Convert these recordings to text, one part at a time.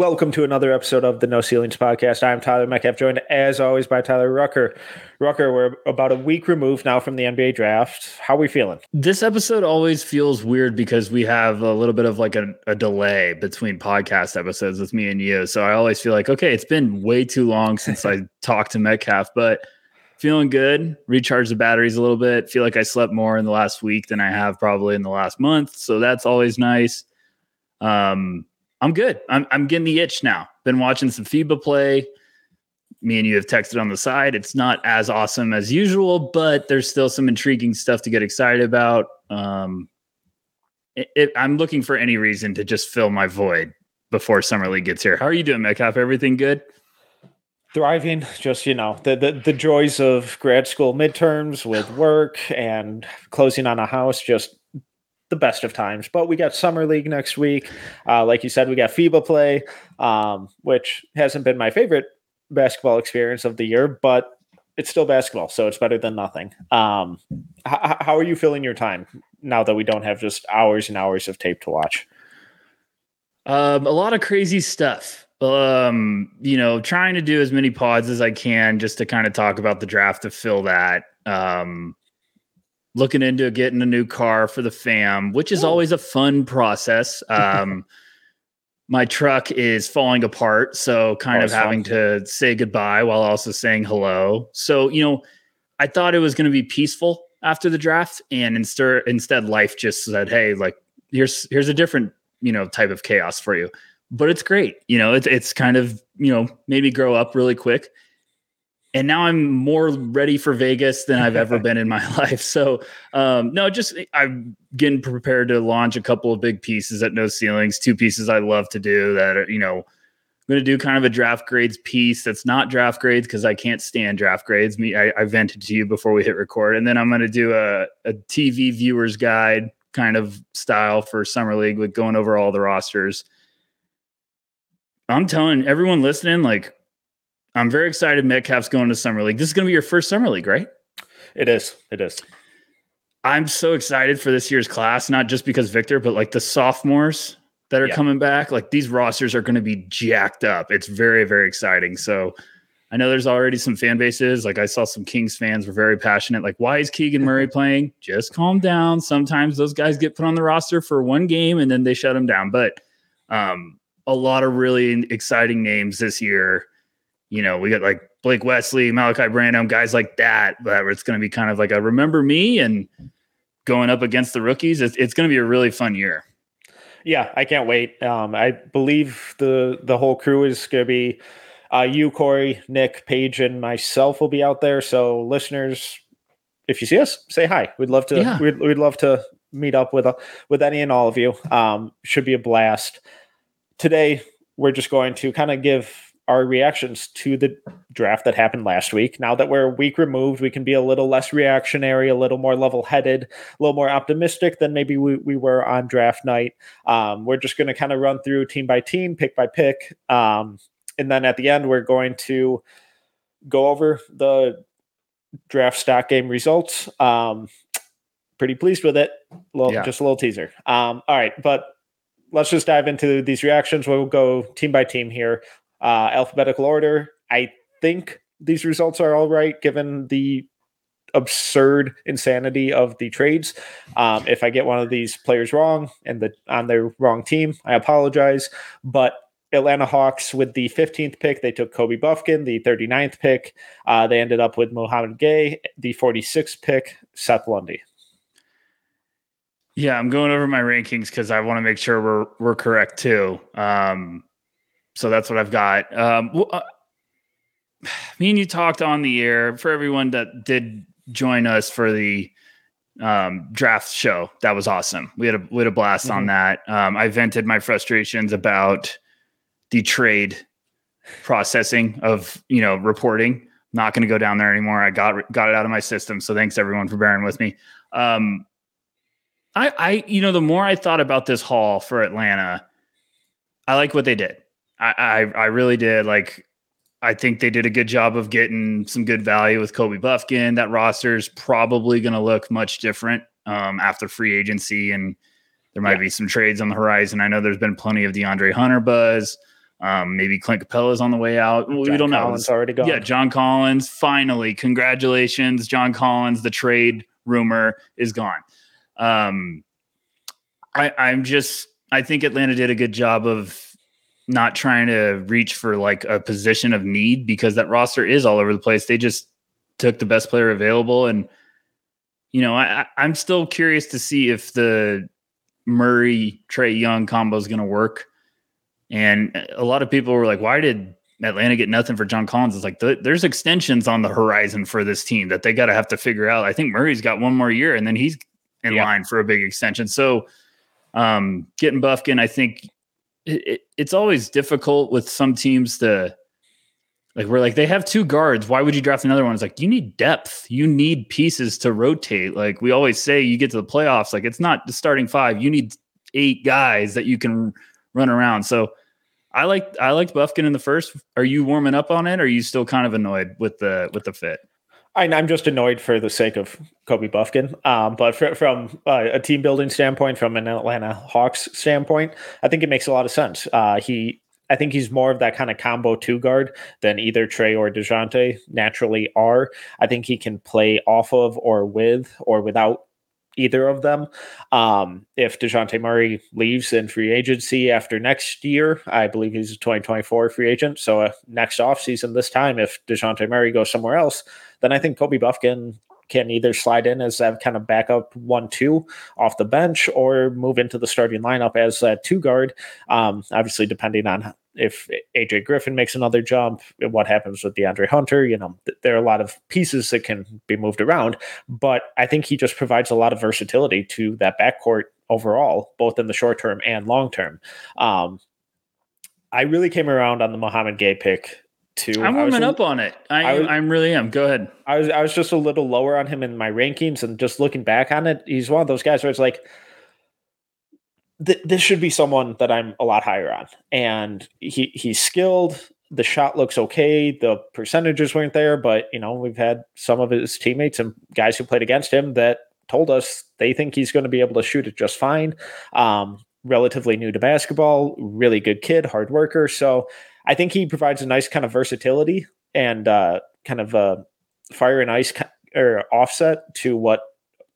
Welcome to another episode of the No Ceilings Podcast. I'm Tyler Metcalf, joined as always by Tyler Rucker. Rucker, we're about a week removed now from the NBA draft. How are we feeling? This episode always feels weird because we have a little bit of like a, a, delay between podcast episodes with me and you. So I always feel like, okay, it's been way too long since I talked to Metcalf, but feeling good. Recharge the batteries a little bit. Feel like I slept more in the last week than I have probably in the last month. So that's always nice. Um, I'm good. I'm I'm getting the itch now. Been watching some FIBA play. Me and you have texted on the side. It's not as awesome as usual, but there's still some intriguing stuff to get excited about. Um, it, it, I'm looking for any reason to just fill my void before summer league gets here. How are you doing, Metcalf? Everything good? Thriving. Just you know the, the the joys of grad school midterms with work and closing on a house. Just the best of times. But we got summer league next week. Uh, like you said, we got FIBA play, um, which hasn't been my favorite basketball experience of the year, but it's still basketball, so it's better than nothing. Um, h- how are you filling your time now that we don't have just hours and hours of tape to watch? Um, a lot of crazy stuff. Um, you know, trying to do as many pods as I can just to kind of talk about the draft to fill that. Um, looking into getting a new car for the fam, which is Ooh. always a fun process. Um, my truck is falling apart, so kind oh, of having to say goodbye while also saying hello. So, you know, I thought it was going to be peaceful after the draft, and instead, instead, life just said, "Hey, like here's here's a different you know type of chaos for you." But it's great, you know. It's it's kind of you know made me grow up really quick and now I'm more ready for Vegas than I've ever been in my life. So, um, no, just I'm getting prepared to launch a couple of big pieces at No Ceilings, two pieces I love to do that are, you know, I'm going to do kind of a draft grades piece that's not draft grades because I can't stand draft grades. Me, I, I, vented to you before we hit record, and then I'm going to do a, a TV viewers guide kind of style for summer league with going over all the rosters. I'm telling everyone listening, like I'm very excited Metcalf's going to Summer League. This is going to be your first Summer League, right? It is. It is. I'm so excited for this year's class, not just because Victor, but like the sophomores that are yeah. coming back. Like these rosters are going to be jacked up. It's very, very exciting. So I know there's already some fan bases. Like I saw some Kings fans were very passionate. Like, why is Keegan Murray playing? Just calm down. Sometimes those guys get put on the roster for one game and then they shut them down. But um, a lot of really exciting names this year you know, we got like Blake Wesley, Malaki Branham, guys like that, that it's going to be kind of like a remember me and going up against the rookies. It's, it's going to be a really fun year. Yeah, I can't wait. Um, I believe the the whole crew is going to be uh, you, Corey, Nick, Paige, and myself will be out there. So, listeners, if you see us, say hi. We'd love to. Yeah. We'd, we'd love to meet up with uh, with any and all of you. Um, should be a blast. Today, we're just going to kind of give our reactions to the draft that happened last week. Now that we're a week removed, we can be a little less reactionary, a little more level headed, a little more optimistic than maybe we, we were on draft night. Um, we're just going to kind of run through team by team, pick by pick. Um, and then at the end, we're going to go over the draft stock game results. Um, pretty pleased with it. Little, yeah. Just a little teaser. Um, all right, but let's just dive into these reactions. We'll go team by team here uh, alphabetical order. I think these results are all right given the absurd insanity of the trades. Um, if I get one of these players wrong and the on their wrong team, I apologize. But Atlanta Hawks with the 15th pick, they took Kobe Bufkin. The 39th pick, uh, they ended up with Mouhamed Gueye, The 46th pick, Seth Lundy. Yeah, I'm going over my rankings because I want to make sure we're we're correct too. Um, so that's what I've got. Um, well, uh, me and you talked on the air for everyone that did join us for the um, draft show. That was awesome. We had a we had a blast mm-hmm. on that. Um, I vented my frustrations about the trade processing of you know reporting. Not going to go down there anymore. I got got it out of my system. So thanks everyone for bearing with me. Um, I I you know the more I thought about this haul for Atlanta, I like what they did. I I, I really did. Like I think they did a good job of getting some good value with Kobe Bufkin. That roster is probably going to look much different um, after free agency, and there might yeah. be some trades on the horizon. I know there's been plenty of DeAndre Hunter buzz. Um, maybe Clint Capela is on the way out. We don't know. Collins already gone. Yeah, John Collins. Finally, congratulations, John Collins. The trade rumor is gone. Um, I, I'm just. I think Atlanta did a good job of not trying to reach for like a position of need because that roster is all over the place. They just took the best player available. And, you know, I, I'm still curious to see if the Murray Trae Young combo is going to work. And a lot of people were like, why did Atlanta get nothing for John Collins? It's like the, there's extensions on the horizon for this team that they got to have to figure out. I think Murray's got one more year and then he's in yeah. line for a big extension. So, um, getting Bufkin, I think it, it's always difficult with some teams to like we're like they have two guards why would you draft another one? It's like you need depth. You need pieces to rotate. Like we always say you get to the playoffs like it's not the starting five. You need eight guys that you can run around. So i like i liked Bufkin in the first. Are you warming up on it or are you still kind of annoyed with the with the fit I, am just annoyed for the sake of Kobe Bufkin. Um, but for, from uh, a team building standpoint, from an Atlanta Hawks standpoint, I think it makes a lot of sense. Uh, he, I think he's more of that kind of combo two guard than either Trae or Dejounte naturally are. I think he can play off of or with or without either of them. Um, if DeJounte Murray leaves in free agency after next year, I believe he's a 2024 free agent. So uh, next offseason, this time, if DeJounte Murray goes somewhere else, then I think Kobe Bufkin can either slide in as that kind of backup one two off the bench or move into the starting lineup as a two guard. Um, obviously, depending on if AJ Griffin makes another jump, what happens with DeAndre Hunter, you know, th- there are a lot of pieces that can be moved around. But I think he just provides a lot of versatility to that backcourt overall, both in the short term and long term. Um, I really came around on the Mouhamed Gueye pick too. I'm warming up on it. I, I, I really am. Go ahead. I was I was just a little lower on him in my rankings, and just looking back on it, he's one of those guys where it's like th- this should be someone that I'm a lot higher on. And he he's skilled. The shot looks okay. The percentages weren't there, but you know we've had some of his teammates and guys who played against him that told us they think he's going to be able to shoot it just fine. Um, relatively new to basketball, really good kid, hard worker. So I think he provides a nice kind of versatility and uh, kind of a fire and ice or offset to what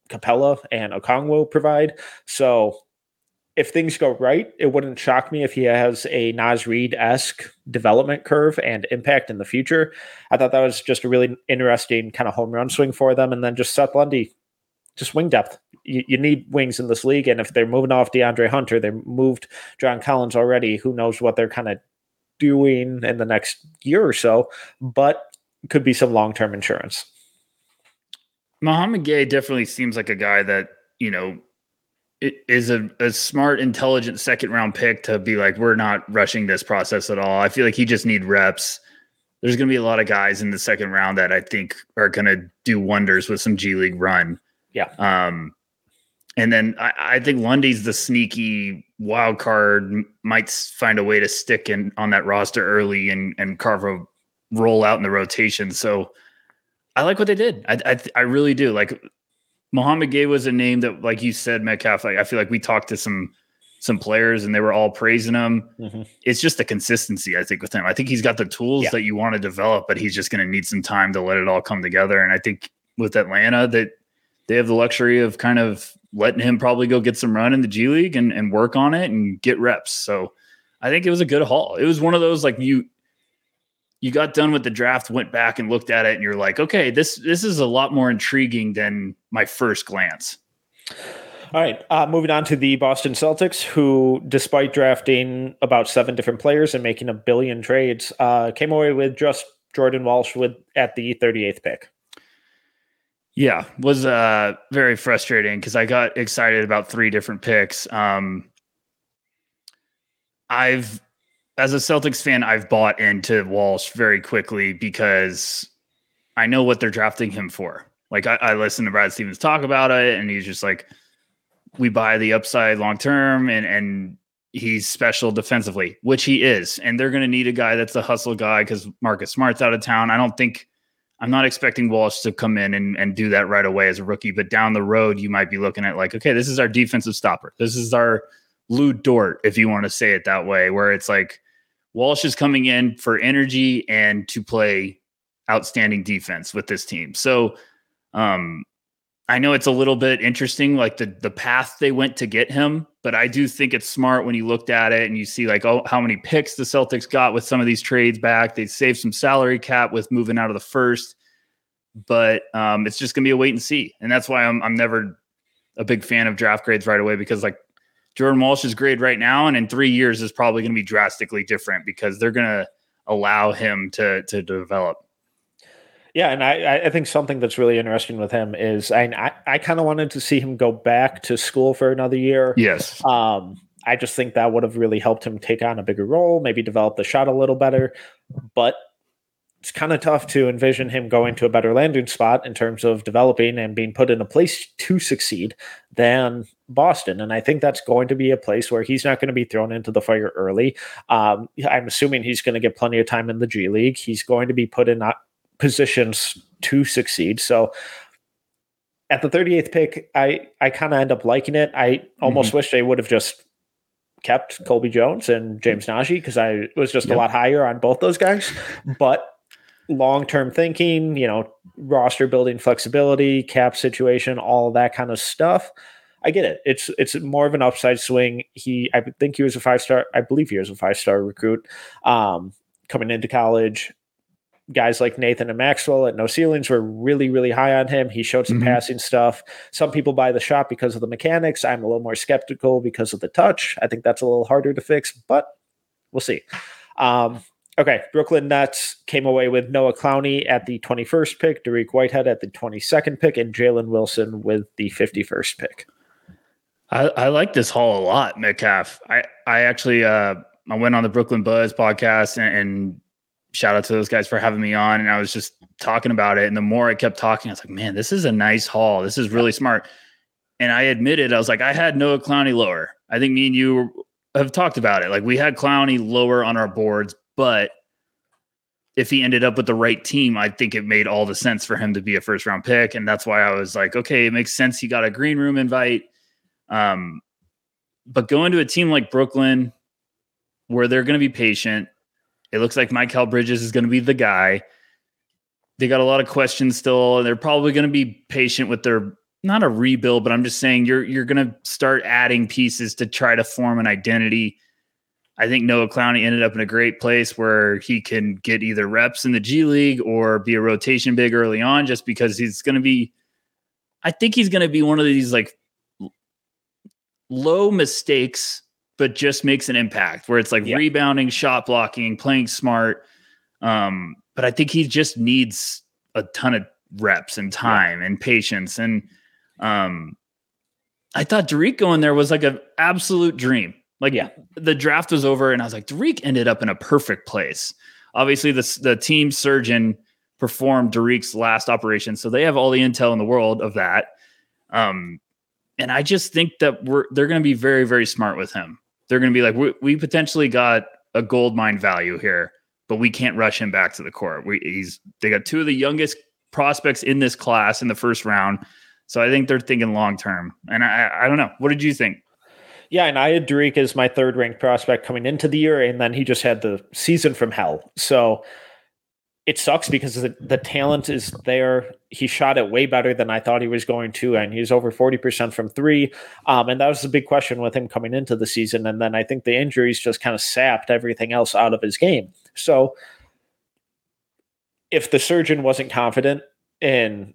Capela and Okongwu provide. So if things go right, it wouldn't shock me if he has a Naz Reid esque development curve and impact in the future. I thought that was just a really interesting kind of home run swing for them. And then just Seth Lundy, just wing depth. You, you need wings in this league. And if they're moving off DeAndre Hunter, they moved John Collins already. Who knows what they're kind of doing in the next year or so, but could be some long term insurance. Mouhamed Gueye definitely seems like a guy that, you know, is a, a smart, intelligent second round pick to be like, we're not rushing this process at all. I feel like he just need reps. There's going to be a lot of guys in the second round that I think are going to do wonders with some G League run. Yeah. Um, and then I, I, think Lundy's the sneaky wild card, might find a way to stick in on that roster early and and carve a role out in the rotation. So I like what they did. I I, I really do. Like Mouhamed Gueye was a name that, like you said, Metcalf. Like I feel like we talked to some some players and they were all praising him. Mm-hmm. It's just the consistency, I think, with him. I think he's got the tools yeah. that you want to develop, but he's just going to need some time to let it all come together. And I think with Atlanta, that they have the luxury of kind of letting him probably go get some run in the G League and, and work on it and get reps. So I think it was a good haul. It was one of those like you you got done with the draft, went back and looked at it, and you're like, okay, this this is a lot more intriguing than my first glance. All right. Uh, moving on to the Boston Celtics, who, despite drafting about seven different players and making a billion trades, uh, came away with just Jordan Walsh with at the 38th pick. Yeah, was uh, very frustrating because I got excited about three different picks. Um, I've, as a Celtics fan, I've bought into Walsh very quickly because I know what they're drafting him for. Like I, I listened to Brad Stevens talk about it, and he's just like, we buy the upside long term, and and he's special defensively, which he is, and they're going to need a guy that's a hustle guy because Marcus Smart's out of town. I don't think. I'm not expecting Walsh to come in and, and do that right away as a rookie, but down the road, you might be looking at like, okay, this is our defensive stopper. This is our Lu Dort, if you want to say it that way, where it's like Walsh is coming in for energy and to play outstanding defense with this team. So um, I know it's a little bit interesting, like the the path they went to get him, but I do think it's smart when you looked at it and you see like oh how many picks the Celtics got with some of these trades back. They saved some salary cap with moving out of the first, but um, it's just gonna be a wait and see, and that's why I'm I'm never a big fan of draft grades right away because like Jordan Walsh's grade right now, and in three years is probably to be drastically different because they're to allow him to to develop. Yeah, and I, I think something that's really interesting with him is I I, I kind of wanted to see him go back to school for another year. Yes. Um, I just think that would have really helped him take on a bigger role, maybe develop the shot a little better. But it's kind of tough to envision him going to a better landing spot in terms of developing and being put in a place to succeed than Boston. And I think that's going to be a place where he's not going to be thrown into the fire early. Um, I'm assuming he's going to get plenty of time in the G League. He's going to be put in positions to succeed. So at the 38th pick, I I kind of end up liking it. I almost mm-hmm. wish they would have just kept Colby Jones and James Nnaji because I was just yep. a lot higher on both those guys. But long term thinking, you know, roster building flexibility, cap situation, all that kind of stuff. I get it. It's it's more of an upside swing. He I think he was a five star. I believe he was a five star recruit um, coming into college guys like Nathan and Maxwell at No Ceilings were really, really high on him. He showed some mm-hmm. passing stuff. Some people buy the shot because of the mechanics. I'm a little more skeptical because of the touch. I think that's a little harder to fix, but we'll see. Um, okay, Brooklyn Nets came away with Noah Clowney at the 21st pick, Dariq Whitehead at the 22nd pick, and Jalen Wilson with the 51st pick. I, I like this haul a lot, Metcalf. I, I actually uh, I went on the Brooklyn Buzz podcast and, and shout out to those guys for having me on. And I was just talking about it. And the more I kept talking, I was like, man, this is a nice haul. This is really smart. And I admitted, I was like, I had Noah Clowney lower. I think me and you have talked about it. Like we had Clowney lower on our boards, but if he ended up with the right team, I think it made all the sense for him to be a first round pick. And that's why I was like, okay, it makes sense. He got a green room invite. Um, but going to a team like Brooklyn, where they're going to be patient, it looks like Mikal Bridges is going to be the guy. They got a lot of questions still, and they're probably going to be patient with their not a rebuild, but I'm just saying you're you're going to start adding pieces to try to form an identity. I think Noah Clowney ended up in a great place where he can get either reps in the G League or be a rotation big early on, just because he's going to be. I think he's going to be one of these like low mistakes but just makes an impact where it's like yeah. rebounding, shot blocking, playing smart. Um, but I think he just needs a ton of reps and time yeah. and patience. And um, I thought Dariq going there was like an absolute dream. Like yeah. the draft was over, and I was like, Dariq ended up in a perfect place. Obviously, the the team surgeon performed Dariq's last operation, so they have all the intel in the world of that. Um, and I just think that we're they're going to be very very smart with him they're going to be like, we, we, potentially got a gold mine value here, but we can't rush him back to the court. We, he's they got two of the youngest prospects in this class in the first round, so I think they're thinking long term. And I, I don't know. What did you think? Yeah, and I had Dariq as my third ranked prospect coming into the year, and then he just had the season from hell. So it sucks because the, the talent is there. He shot it way better than I thought he was going to, and he's over 40% from three. Um, and that was the big question with him coming into the season. And then I think the injuries just kind of sapped everything else out of his game. So if the surgeon wasn't confident in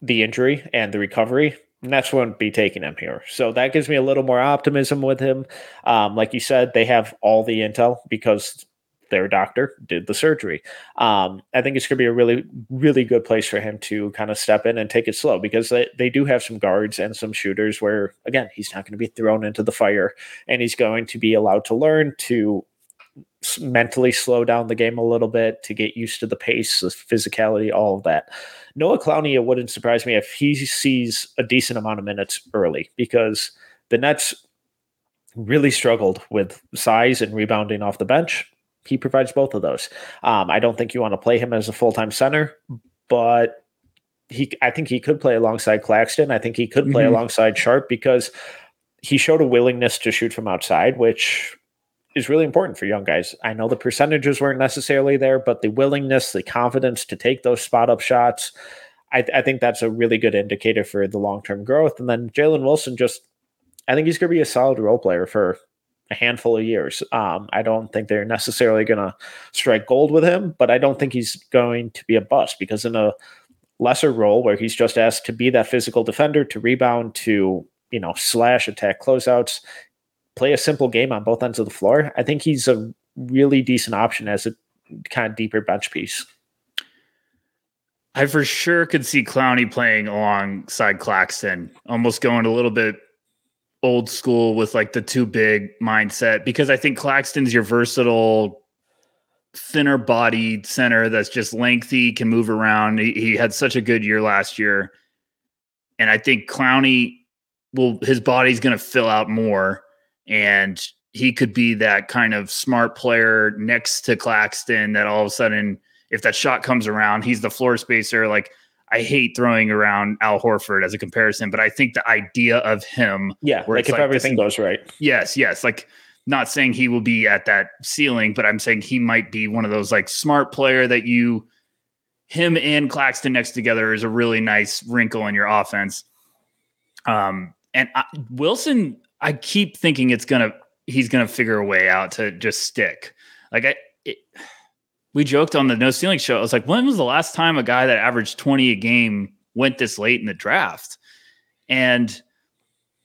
the injury and the recovery, Nets won't be taking him here. So that gives me a little more optimism with him. Um, like you said, they have all the intel because their doctor did the surgery. Um, I think it's going to be a really, really good place for him to kind of step in and take it slow because they, they do have some guards and some shooters where, again, he's not going to be thrown into the fire and he's going to be allowed to learn to mentally slow down the game a little bit to get used to the pace, the physicality, all of that. Noah Clowney, it wouldn't surprise me if he sees a decent amount of minutes early because the Nets really struggled with size and rebounding off the bench. He provides both of those. Um, I don't think you want to play him as a full time center, but he, I think he could play alongside Claxton. I think he could play mm-hmm. alongside Sharpe because he showed a willingness to shoot from outside, which is really important for young guys. I know the percentages weren't necessarily there, but the willingness, the confidence to take those spot up shots, I, I think that's a really good indicator for the long term growth. And then Jalen Wilson, just I think he's going to be a solid role player for a handful of years. Um, I don't think they're necessarily going to strike gold with him, but I don't think he's going to be a bust because in a lesser role where he's just asked to be that physical defender, to rebound, to you know slash attack closeouts, play a simple game on both ends of the floor, I think he's a really decent option as a kind of deeper bench piece. I for sure could see Clowney playing alongside Claxton, almost going a little bit old school with like the two big mindset because I think Claxton's your versatile, thinner bodied center that's just lengthy, can move around. He, he had such a good year last year. And I think Clowney will, his body's going to fill out more and he could be that kind of smart player next to Claxton that all of a sudden, if that shot comes around, he's the floor spacer. Like I hate throwing around Al Horford as a comparison, but I think the idea of him, yeah, like if like everything this, goes right, yes, yes, like not saying he will be at that ceiling, but I'm saying he might be one of those like smart player that you, him and Claxton next together is a really nice wrinkle in your offense. Um, and I, Wilson, I keep thinking it's gonna he's gonna figure a way out to just stick. Like I, we joked on the No Ceiling show. I was like, when was the last time a guy that averaged twenty a game went this late in the draft? And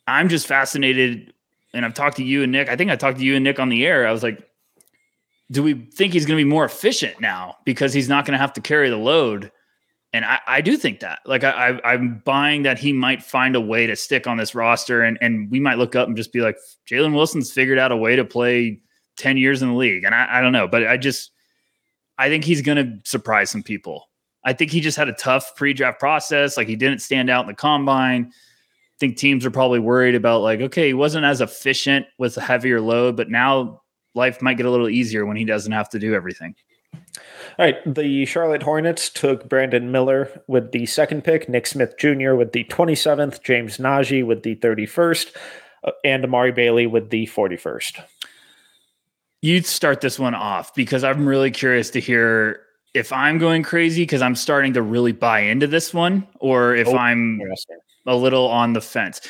I'm just fascinated. And I've talked to you and Nick. I think I talked to you and Nick on the air. I was like, do we think he's going to be more efficient now because he's not going to have to carry the load? and I, I, do think that like I, I am buying that he might find a way to stick on this roster and and we might look up and just be like Jalen Wilson's figured out a way to play 10 years in the league and I, I don't know but I just I think he's gonna surprise some people I think he just had a tough pre-draft process like he didn't stand out in the combine I think teams are probably worried about like okay he wasn't as efficient with a heavier load but now life might get a little easier when he doesn't have to do everything all right. The Charlotte Hornets took Brandon Miller with the second pick, Nick Smith Jr. with the 27th, James Nnaji with the 31st, uh, and Amari Bailey with the 41st. You start this one off because I'm really curious to hear if I'm going crazy because I'm starting to really buy into this one, or if oh, I'm a little on the fence.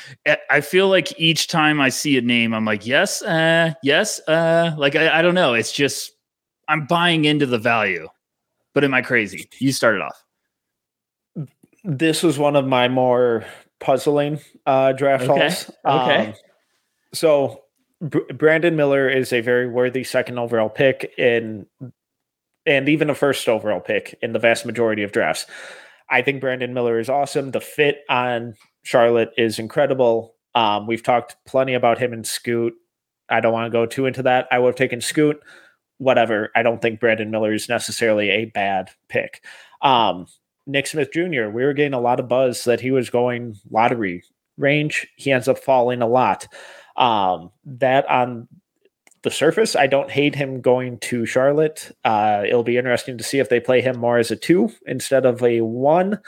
I feel like each time I see a name, I'm like, yes, uh, yes, uh, like I, I don't know. It's just I'm buying into the value. But am I crazy? You started off. This was one of my more puzzling uh, draft okay. hauls. Okay. Um, so Brandon Miller is a very worthy second overall pick in, and even a first overall pick in the vast majority of drafts. I think Brandon Miller is awesome. The fit on Charlotte is incredible. Um, we've talked plenty about him and Scoot. I don't want to go too into that. I would have taken Scoot whatever. I don't think Brandon Miller is necessarily a bad pick. Um, Nick Smith Jr., we were getting a lot of buzz that he was going lottery range. He ends up falling a lot. Um, that on the surface, I don't hate him going to Charlotte. Uh, it'll be interesting to see if they play him more as a two instead of a one.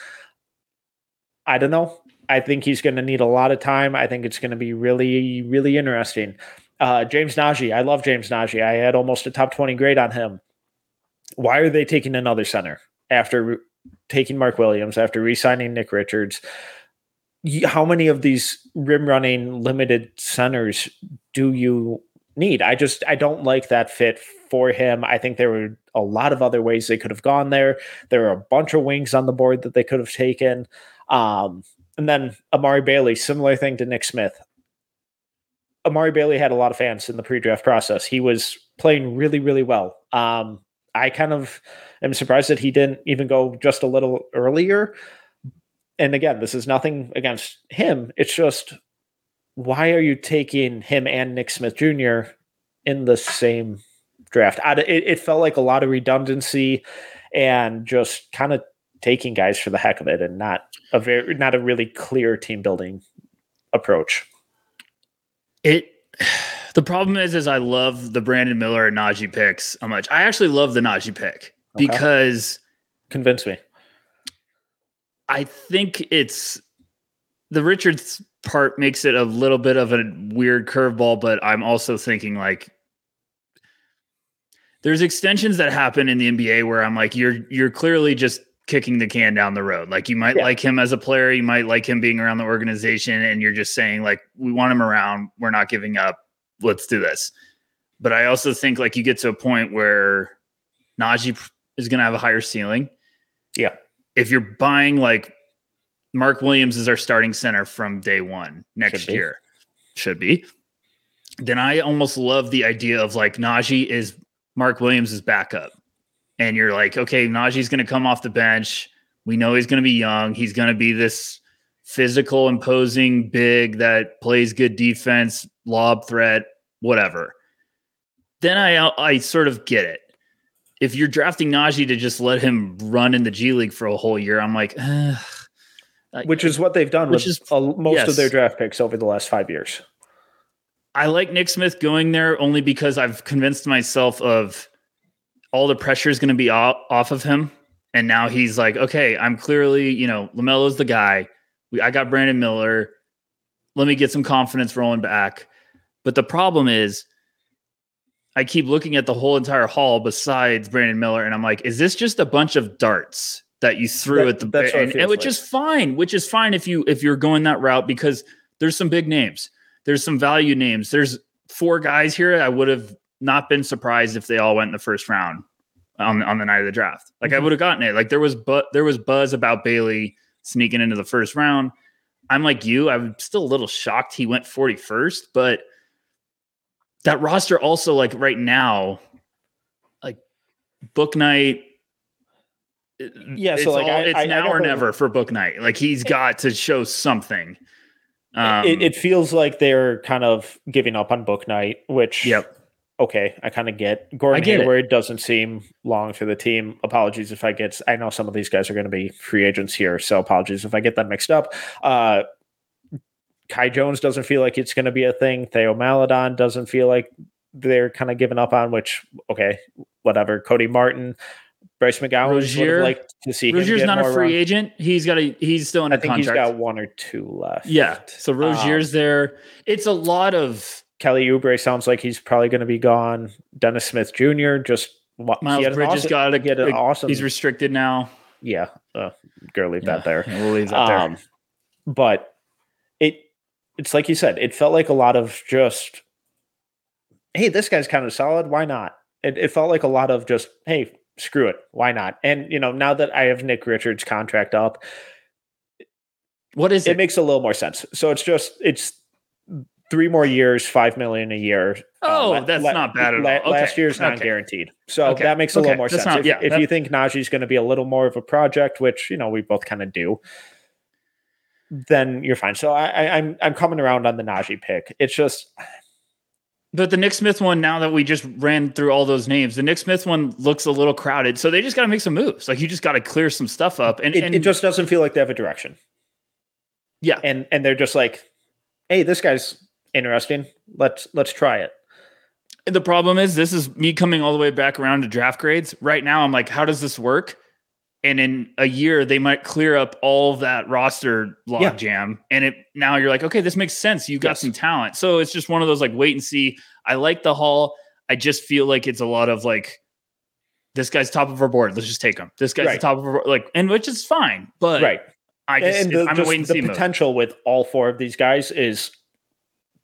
I don't know. I think he's going to need a lot of time. I think it's going to be really, really interesting. Uh, James Nnaji, I love James Nnaji. I had almost a top 20 grade on him. Why are they taking another center after taking Mark Williams, after re signing Nick Richards? How many of these rim running limited centers do you need? I just, I don't like that fit for him. I think there were a lot of other ways they could have gone there. There are a bunch of wings on the board that they could have taken. Um, and then Amari Bailey, similar thing to Nick Smith. Amari Bailey had a lot of fans in the pre-draft process. He was playing really, really well. Um, I kind of am surprised that he didn't even go just a little earlier. And again, this is nothing against him. It's just why are you taking him and Nick Smith Jr. in the same draft? I, it, it felt like a lot of redundancy and just kind of taking guys for the heck of it and not a very not a really clear team building approach. It the problem is is I love the Brandon Miller and Nnaji picks so much. I actually love the Nnaji pick okay. because convince me. I think it's the Richards part makes it a little bit of a weird curveball, but I'm also thinking like there's extensions that happen in the NBA where I'm like, you're you're clearly just kicking the can down the road. Like you might yeah. like him as a player, you might like him being around the organization, and you're just saying like, we want him around. We're not giving up. Let's do this. But I also think like you get to a point where Nnaji is going to have a higher ceiling. Yeah. If you're buying like Mark Williams is our starting center from day one next should year, should be. Then I almost love the idea of like Nnaji is Mark Williams' backup and you're like, okay, Nnaji's going to come off the bench. We know he's going to be young. He's going to be this physical, imposing big that plays good defense, lob threat, whatever. Then I I sort of get it. If you're drafting Nnaji to just let him run in the G League for a whole year, I'm like, which is what they've done which with is, most yes. of their draft picks over the last five years. I like Nick Smith going there only because I've convinced myself of all the pressure is going to be off, off of him. And now he's like, okay, I'm clearly, you know, LaMelo's the guy. We, I got Brandon Miller. Let me get some confidence rolling back. But the problem is, I keep looking at the whole entire hall besides Brandon Miller, and I'm like, is this just a bunch of darts that you threw that, at the and, and which like. is fine, which is fine if you if you're going that route because there's some big names, there's some value names, there's four guys here I would have not been surprised if they all went in the first round on on the night of the draft. Like mm-hmm. I would have gotten it. Like there was but there was buzz about Bailey sneaking into the first round. I'm like you. I'm still a little shocked he went 41st, but that roster also like right now, like Bouknight. Yeah, so like all, I, it's I, now I or never for Bouknight. Like he's got to show something. Um, it, it, feels like they're kind of giving up on Bouknight, which yep okay, I kind of get Gordon get Hayward it. doesn't seem long for the team. Apologies if I get. I know some of these guys are going to be free agents here, so apologies if I get them mixed up. Uh, Kai Jones doesn't feel like it's going to be a thing. Theo Maledon doesn't feel like they're kind of giving up on. Which okay, whatever. Cody Martin. Bryce McGowan Rozier, would like to see. Rozier's not a free run. agent. He's got a. He's still in a I think contract. He's got one or two left. Yeah. So Rozier's um, there. It's a lot of Kelly Oubre sounds like he's probably going to be gone. Dennis Smith Jr. just Miles Bridges awesome, got to get an awesome. He's restricted now. Yeah, uh, gonna leave yeah, that there. We'll leave that um, there. But it's like you said. It felt like a lot of just, hey, this guy's kind of solid. Why not? It, it felt like a lot of just, hey, screw it. Why not? And you know, now that I have Nick Richards' contract up, what is it? It makes a little more sense. So it's just it's three more years, five million a year. Oh, um, that's la- not bad at la- all. Okay. Last year's not okay. guaranteed, so okay. that makes a little more that's sense. Not, if, yeah, if that... you think Nnaji's going to be a little more of a project, which you know we both kind of do, then you're fine. So I, I, I'm I'm coming around on the Nnaji pick. It's just. But the Nick Smith one, now that we just ran through all those names, the Nick Smith one looks a little crowded. So they just got to make some moves. Like you just got to clear some stuff up, and it, and it just doesn't feel like they have a direction. Yeah, and and they're just like, hey, this guy's interesting. Let's let's try it. The problem is this is me coming all the way back around to draft grades. Right now I'm like, how does this work? And in a year, they might clear up all of that roster logjam. Yeah. And it now you're like, okay, this makes sense. You got yes. some talent. So it's just one of those like wait and see. I like the haul. I just feel like it's a lot of like this guy's top of our board. Let's just take him. This guy's right. top of our board. like, and which is fine. But right. I just and the, I'm just, the potential mode. with all four of these guys is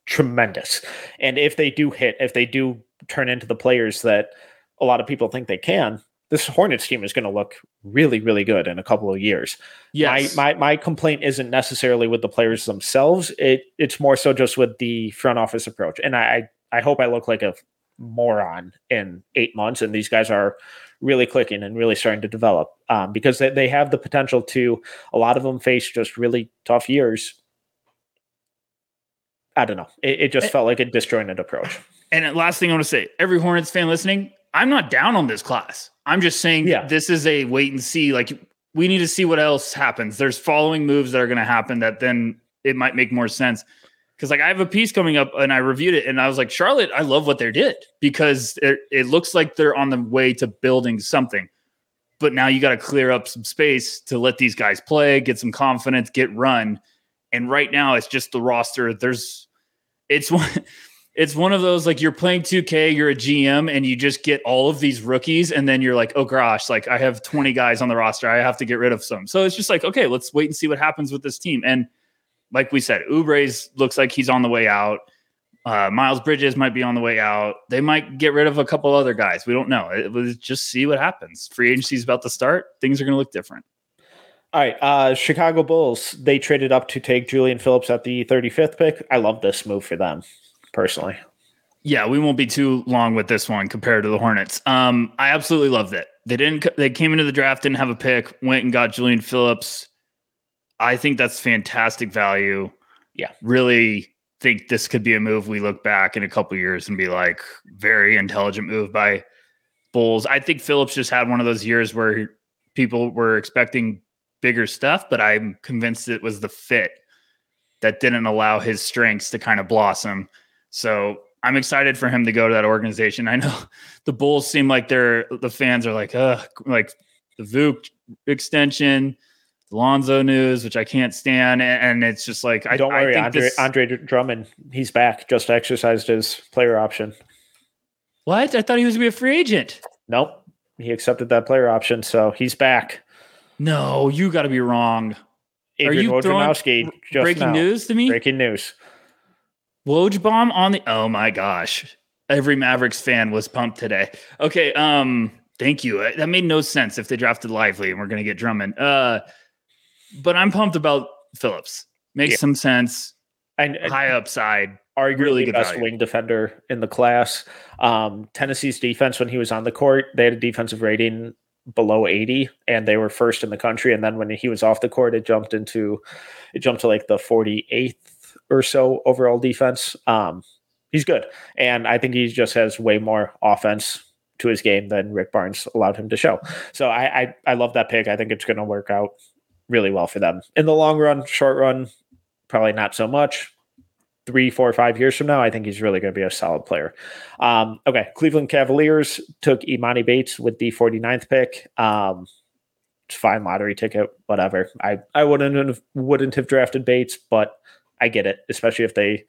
tremendous. And if they do hit, if they do turn into the players that a lot of people think they can, this Hornets team is going to look really, really good in a couple of years. Yes. My, my my complaint isn't necessarily with the players themselves. It it's more so just with the front office approach. And I I hope I look like a moron in eight months, and these guys are really clicking and really starting to develop um, because they, they have the potential to. A lot of them face just really tough years. I don't know. It, it just Eh. felt like a disjointed approach. And last thing I want to say, every Hornets fan listening, I'm not down on this class. I'm just saying Yeah. this is a wait and see. Like we need to see what else happens. There's following moves that are going to happen that then it might make more sense. Because like I have a piece coming up and I reviewed it and I was like, Charlotte, I love what they did because it, it looks like they're on the way to building something. But now you got to clear up some space to let these guys play, get some confidence, get run. And right now it's just the roster. There's it's one it's one of those like you're playing 2K, you're a GM, and you just get all of these rookies, and then you're like, oh gosh, like I have 20 guys on the roster, I have to get rid of some. So it's just like, okay, let's wait and see what happens with this team. And like we said, Oubre's looks like he's on the way out. Uh, Miles Bridges might be on the way out. They might get rid of a couple other guys. We don't know. It was just see what happens. Free agency's about to start. Things are going to look different. All right, uh, Chicago Bulls. They traded up to take Julian Phillips at the 35th pick. I love this move for them, personally. Yeah, we won't be too long with this one compared to the Hornets. Um, I absolutely loved it. They didn't. They came into the draft, didn't have a pick, went and got Julian Phillips. I think that's fantastic value. Yeah. really think this could be a move we look back in a couple years and be like, very intelligent move by Bulls. I think Phillips just had one of those years where people were expecting bigger stuff, but I'm convinced it was the fit that didn't allow his strengths to kind of blossom. So I'm excited for him to go to that organization. I know the Bulls seem like they're the fans are like, uh, like the Vuk extension, Lonzo news, which I can't stand, and, it's just like I Don't I worry, think Andre, this- Andre Drummond, he's back. Just exercised his player option. What? I thought he was gonna be a free agent. Nope, he accepted that player option, so he's back. No, you got to be wrong. Are Adrian you throwing just Breaking now. news to me. Breaking news. Woj bomb on the. Oh my gosh! Every Mavericks fan was pumped today. Okay, um, thank you. That made no sense if they drafted Lively and we're gonna get Drummond. Uh, but I'm pumped about Phillips. Makes Yeah. some sense. And and High upside. arguably really good best value. wing defender in the class. Um, Tennessee's defense when he was on the court, they had a defensive rating below 80 and they were first in the country and then when he was off the court it jumped into it jumped to like the 48th or so overall defense um he's good and i think he just has way more offense to his game than rick barnes allowed him to show so i i, I love that pick i think it's going to work out really well for them in the long run short run probably not so much three, four, five years from now, I think he's really going to be a solid player. Um, okay, Cleveland Cavaliers took Emoni Bates with the 49th pick. Um, fine lottery ticket, whatever. I, I wouldn't have, wouldn't have drafted Bates, but I get it, especially if they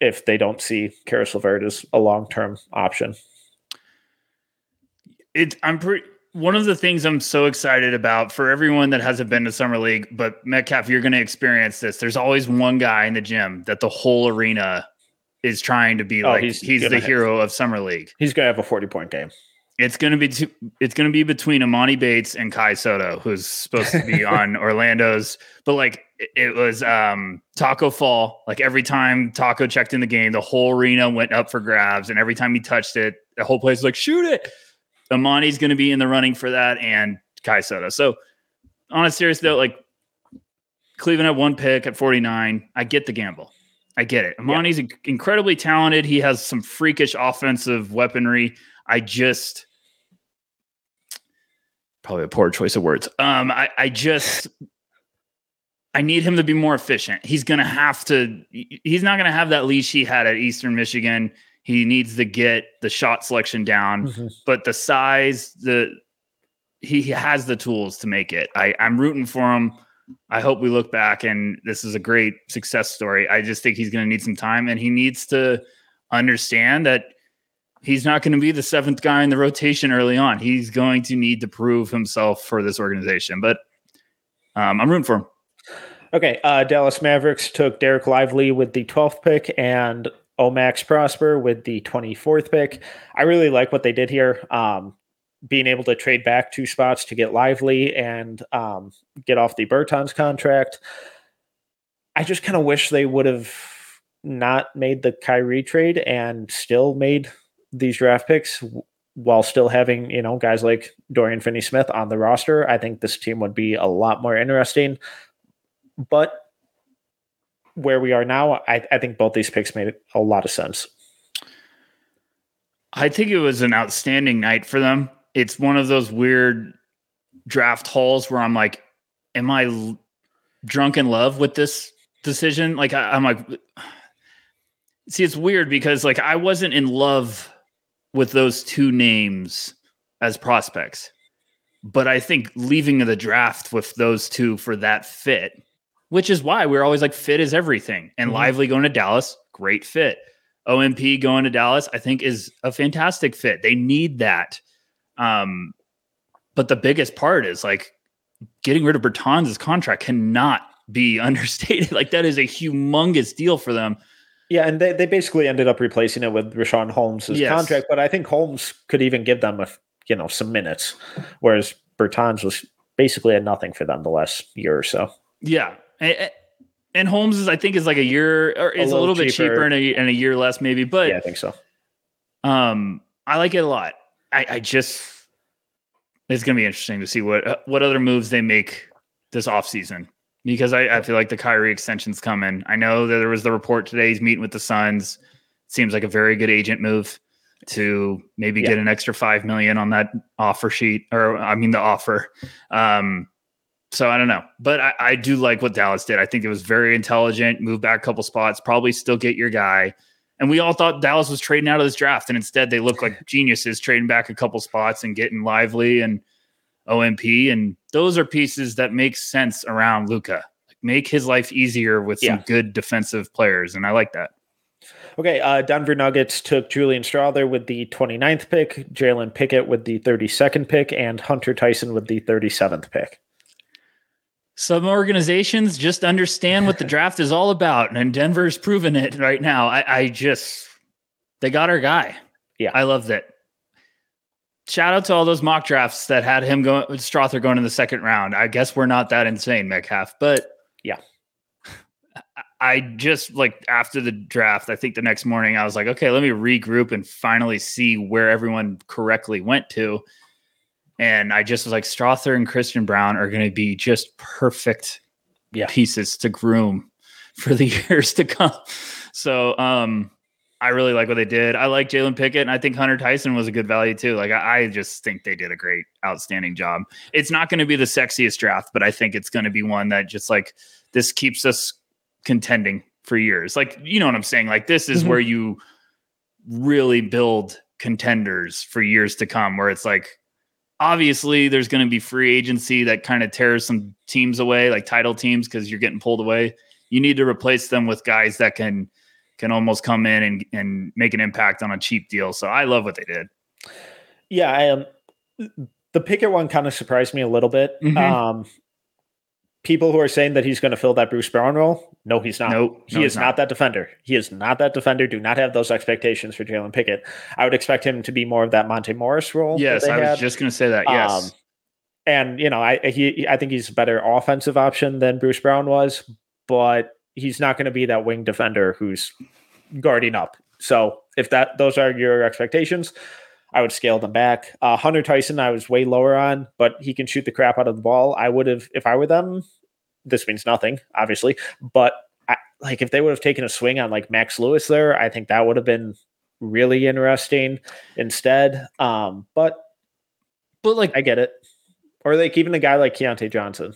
if they don't see Caris LeVert as a long term option. It. I'm pretty. One of the things I'm so excited about for everyone that hasn't been to summer league, but Metcalf, you're going to experience this. There's always one guy in the gym that the whole arena is trying to be Oh, like. he's He's, the have- hero of summer league. He's going to have a 40 point game. It's going to be two, it's going to be between Emoni Bates and Kai Sotto, who's supposed to be on Orlando's. But like it- was um, Taco Fall. Like every time Taco checked in the game, the whole arena went up for grabs, and every time he touched it, the whole place was like shoot it. Emoni's going to be in the running for that, and Kai Sotto. So on a serious note, like Cleveland had one pick at 49. I get the gamble. I get it. Emoni's inc- incredibly talented. He has some freakish offensive weaponry. I just probably a poor choice of words. Um, I, I just I need him to be more efficient. He's gonna have to. He's not gonna have that leash he had at Eastern Michigan. He needs to get the shot selection down, but the size, the he he has the tools to make it. I, I'm rooting for him. I hope we look back and this is a great success story. I just think he's going to need some time and he needs to understand that he's not going to be the seventh guy in the rotation early on. He's going to need to prove himself for this organization. But um, I'm rooting for him. Okay, uh, Dallas Mavericks took Dereck Lively with the 12th pick and Omax Prosper with the 24th pick. I really like what they did here. Um, being able to trade back two spots to get Lively and um, get off the Bertans contract. I just kind of wish they would have not made the Kyrie trade and still made these draft picks while still having, you know, guys like Dorian Finney Smith on the roster. I think this team would be a lot more interesting. But where we are now, I, I think both these picks made a lot of sense. I think it was an outstanding night for them. It's one of those weird draft hauls where I'm like, am I l- drunk in love with this decision? Like, I, I'm like, see, it's weird because like I wasn't in love with those two names as prospects, but I think leaving the draft with those two for that fit, which is why we're always like fit is everything. And Mhm. Lively going to Dallas, great fit. OMP going to Dallas, I think is a fantastic fit. They need that. Um, but the biggest part is like getting rid of Bertans' contract cannot be understated. Like that is a humongous deal for them. Yeah, and they, they basically ended up replacing it with Richaun Holmes' Yes. contract, but I think Holmes could even give them a you know some minutes, whereas Bertans was basically a nothing for them the last year or so. Yeah. And, and Holmes is, I think, is like a year or is a little little, bit cheaper. cheaper and a, and a year less, maybe. But yeah, I think so. um, I like it a lot. I, I just it's gonna be interesting to see what what other moves they make this offseason because I, I feel like the Kyrie extension's coming. I know that there was the report today he's meeting with the Suns. Seems like a very good agent move to maybe Yeah. get an extra five million on that offer sheet, or I mean the offer. Um, so I don't know, but I, I do like what Dallas did. I think it was very intelligent. Move back a couple spots, probably still get your guy. And we all thought Dallas was trading out of this draft, and instead they look like geniuses trading back a couple spots and getting Lively and OMP. And those are pieces that make sense around Luka. Like make his life easier with some Yeah. good defensive players, and I like that. Okay, uh, Denver Nuggets took Julian Strawther with the 29th pick, Jalen Pickett with the 32nd pick, and Hunter Tyson with the 37th pick. Some organizations just understand what the draft is all about, and Denver's proven it right now. I, I just they got our guy. Yeah. I love that. Shout out to all those mock drafts that had him going Strawther going in the second round. I guess we're not that insane, Metcalf, but Yeah. I just like after the draft, I think the next morning I was like, okay, let me regroup and finally see where everyone correctly went to. And I just was like, Strawther and Christian Braun are going to be just perfect Yeah. pieces to groom for the years to come. So, um, I really like what they did. I like Jalen Pickett, and I think Hunter Tyson was a good value too. Like, I, I just think they did a great, outstanding job. It's not going to be the sexiest draft, but I think it's going to be one that just like this keeps us contending for years. Like, you know what I'm saying? Like, this is Mhm. where you really build contenders for years to come, where it's like, obviously, there's going to be free agency that kind of tears some teams away, like title teams, because you're getting pulled away. You need to replace them with guys that can can almost come in and, and make an impact on a cheap deal. So I love what they did. Yeah, I um, the Pickett one kind of surprised me a little bit. Mhm. Um, people who are saying that he's going to fill that Bruce Brown role, no, he's not. Nope, he no, is not. not. that defender. He is not that defender. Do not have those expectations for Jalen Pickett. I would expect him to be more of that Monte Morris role. Yes, I was just going to say that. Yes. Um, and you know, I he I think he's a better offensive option than Bruce Brown was, but he's not going to be that wing defender who's guarding up. So if that those are your expectations, I would scale them back. Uh, Hunter Tyson, I was way lower on, but he can shoot the crap out of the ball. I would have if I were them. This means nothing, obviously, but I, like if they would have taken a swing on like Max Lewis there, I think that would have been really interesting instead. Um, but but like, I get it. Or like even a guy like Keontae Johnson.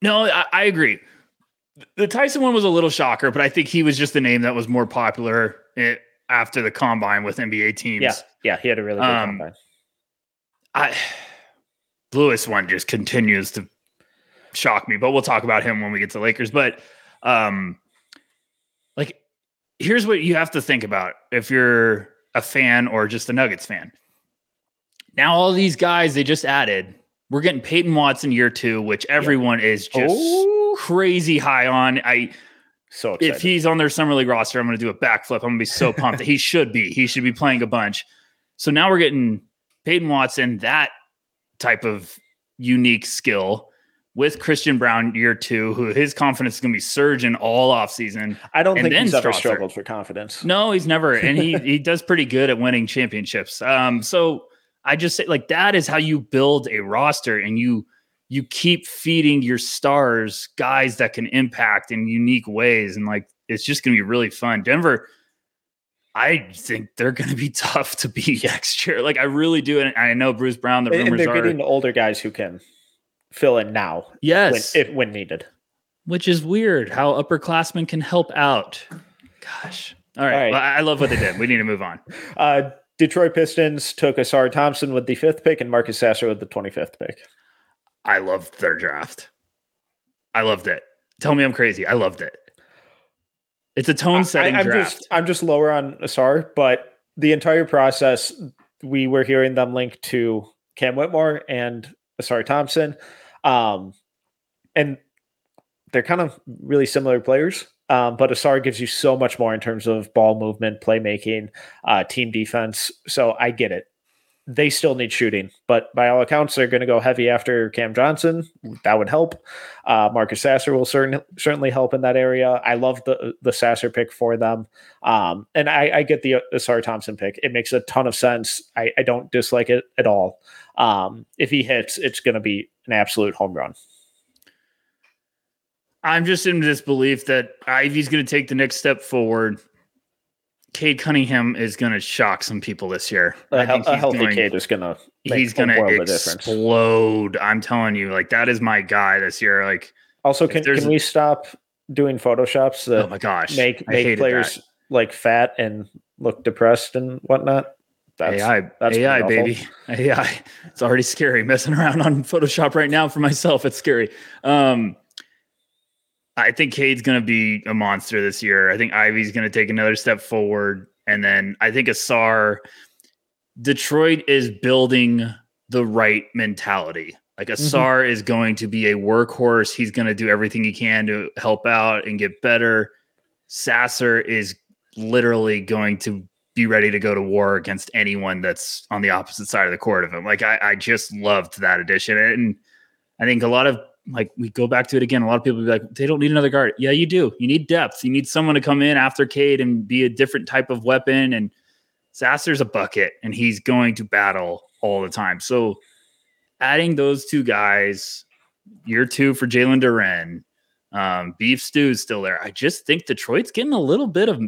no, I, I agree. The Tyson one was a little shocker, but I think he was just the name that was more popular eh, after the combine with NBA teams. Yeah, yeah, he had a really good Um, combine. I Lewis one just continues to shock me, but we'll talk about him when we get to Lakers. But um like here's what you have to think about if you're a fan or just a Nuggets fan. Now all these guys they just added, we're getting Peyton Watson year two, which everyone is just Oh. crazy high on. I So excited. if he's on their summer league roster, I'm going to do a backflip. I'm going to be so pumped that he should be. He should be playing a bunch. So now we're getting Peyton Watson, that type of unique skill with Christian Braun year two, who his confidence is going to be surging all off season. I don't And think he's ever struggled for confidence. No, he's never, and he he does pretty good at winning championships. Um, so I just say like that is how you build a roster, and you you keep feeding your stars guys that can impact in unique ways, and like it's just going to be really fun. Denver, I think they're going to be tough to beat next year. Like I really do, and I know Bruce Brown. The And- and rumors they're are getting older guys who can fill in now when, yes, if when needed. which is weird how upperclassmen can help out. Gosh. All right. All right. Well, I I love what they did. We need to move on. Uh, Detroit Pistons took Ausar Thompson with the fifth pick and Marcus Sasser with the 25th pick. I loved their draft. I loved it. Tell me I'm crazy. I loved it. It's a tone setting I, am draft. just I'm just lower on Ausar, but the entire process we were hearing them linked to Cam Whitmore and Ausar Thompson, um, and they're kind of really similar players. Um, but Ausar gives you so much more in terms of ball movement, playmaking, uh, team defense. So I get it. They still need shooting, but by all accounts, they're going to go heavy after Cam Johnson. That would help. Uh, Marcus Sasser will certain, certainly help in that area. I love the the Sasser pick for them, um, and I, I get the Ausar Thompson pick. It makes a ton of sense. I, I don't dislike it at all. Um, if he hits, it's going to be an absolute home run. I'm just in disbelief that Ivey's going to take the next step forward. Cade Cunningham is going to shock some people this year. A, I think a healthy going- kid is going to He's going to world of difference. explode. I'm telling you, like that is my guy this year. Like, Also, can, can we stop doing photoshops that oh my gosh, make make players that. like fat and look depressed and whatnot? That's AI, that's AI, baby, AI. It's already scary messing around on Photoshop right now for myself. It's scary. Um, I think Cade's going to be a monster this year. I think Ivey's going to take another step forward, and then I think Ausar. Detroit is building the right mentality. Like mm-hmm. Ausar is going to be a workhorse. He's going to do everything he can to help out and get better. Sasser is literally going to be ready to go to war against anyone that's on the opposite side of the court of him. Like I, I just loved that addition. And I think a lot of like we go back to it again. A lot of people be like, they don't need another guard. Yeah, you do. You need depth. You need someone to come in after Cade and be a different type of weapon. And Sasser's a bucket and he's going to battle all the time. So adding those two guys, year two for Jalen Duren, um, Beef Stew's still there. I just think Detroit's getting a little bit of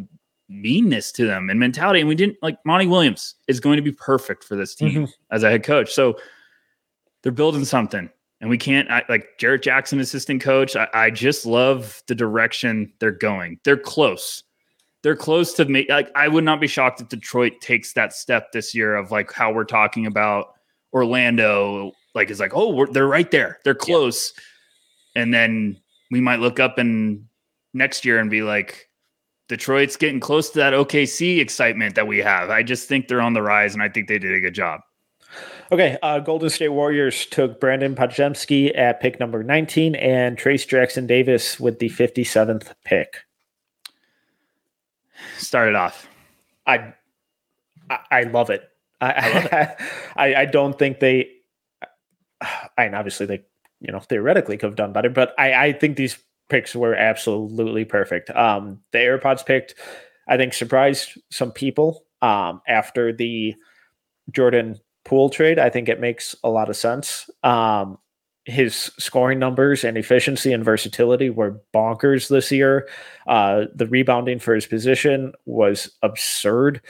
meanness to them and mentality. And we didn't like Monty Williams is going to be perfect for this team as a head coach. So they're building something. And we can't I, like Jarrett Jackson, assistant coach. I, I just love the direction they're going. They're close. They're close to make. Like I would not be shocked if Detroit takes that step this year of like how we're talking about Orlando. Like it's like oh we're, they're right there. They're close. And then we might look up in next year and be like, Detroit's getting close to that OKC excitement that we have. I just think they're on the rise, and I think they did a good job. Okay, uh, Golden State Warriors took Brandon Podziemski at pick number 19 and Trayce Jackson Davis with the 57th pick. Started off. I I, I love it. I I, I don't think they. I mean, obviously they you know theoretically could have done better, but I I think these picks were absolutely perfect. Um, the AirPods picked, I think, surprised some people. Um, after the Jordan Poole trade, I think it makes a lot of sense. Um, his scoring numbers and efficiency and versatility were bonkers this year. Uh, the rebounding for his position was absurd.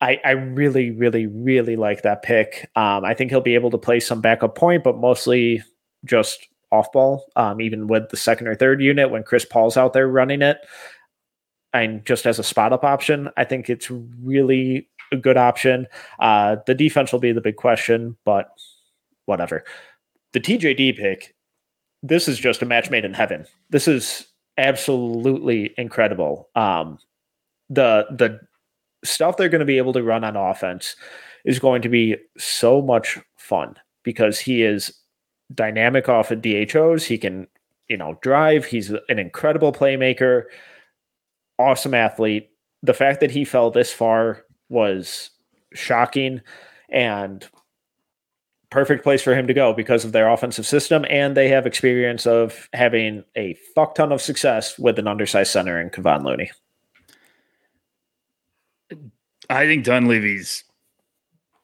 I, I really, really, really like that pick. Um, I think he'll be able to play some backup point, but mostly just off ball, um, even with the second or third unit when Chris Paul's out there running it. And just as a spot up option, I think it's really a good option. Uh, the defense will be the big question, but whatever. The TJD pick, this is just a match made in heaven. This is absolutely incredible. Um, the the stuff they're going to be able to run on offense is going to be so much fun because he is dynamic off of DHOs. He can, you know, drive. He's an incredible playmaker, awesome athlete. The fact that he fell this far was shocking. And perfect place for him to go because of their offensive system, and they have experience of having a fuck ton of success with an undersized center in Kevon Looney. I think Dunleavy's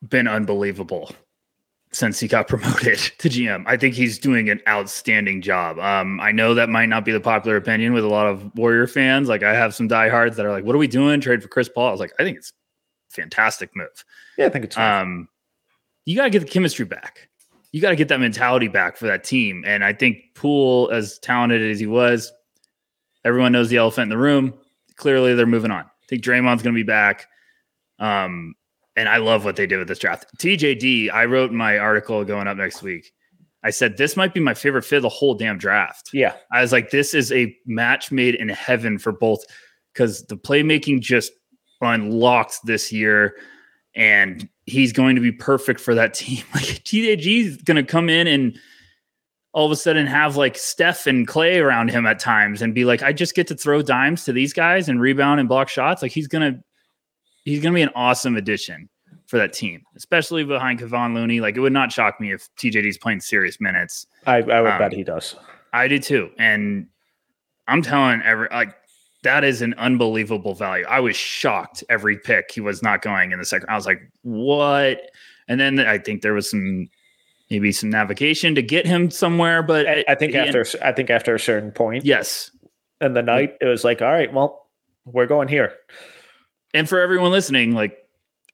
been unbelievable since he got promoted to GM. I think he's doing an outstanding job. Um, I know that might not be the popular opinion with a lot of Warrior fans. Like I have some diehards that are like, "What are we doing? Trade for Chris Paul?" I was like, "I think it's fantastic move." Yeah, I think it's. Um, you got to get the chemistry back. You got to get that mentality back for that team. And I think Poole, as talented as he was, everyone knows the elephant in the room. Clearly, they're moving on. I think Draymond's going to be back. Um, and I love what they did with this draft. TJD, I wrote my article going up next week. I said this might be my favorite fit of the whole damn draft. Yeah, I was like, this is a match made in heaven for both because the playmaking just unlocked this year and he's going to be perfect for that team. Like TJG is going to come in and all of a sudden have like Steph and Clay around him at times and be like, I just get to throw dimes to these guys and rebound and block shots. Like he's gonna he's gonna be an awesome addition for that team, especially behind Kevon Looney. Like it would not shock me if TJD's playing serious minutes. I, I would um, bet he does. I do too. And I'm telling every like that is an unbelievable value. I was shocked every pick he was not going in the second. I was like, what? And then I think there was some maybe some navigation to get him somewhere, but I, I think after I think after a certain point, yes, in the night, it was like, all right, well, we're going here. And for everyone listening, like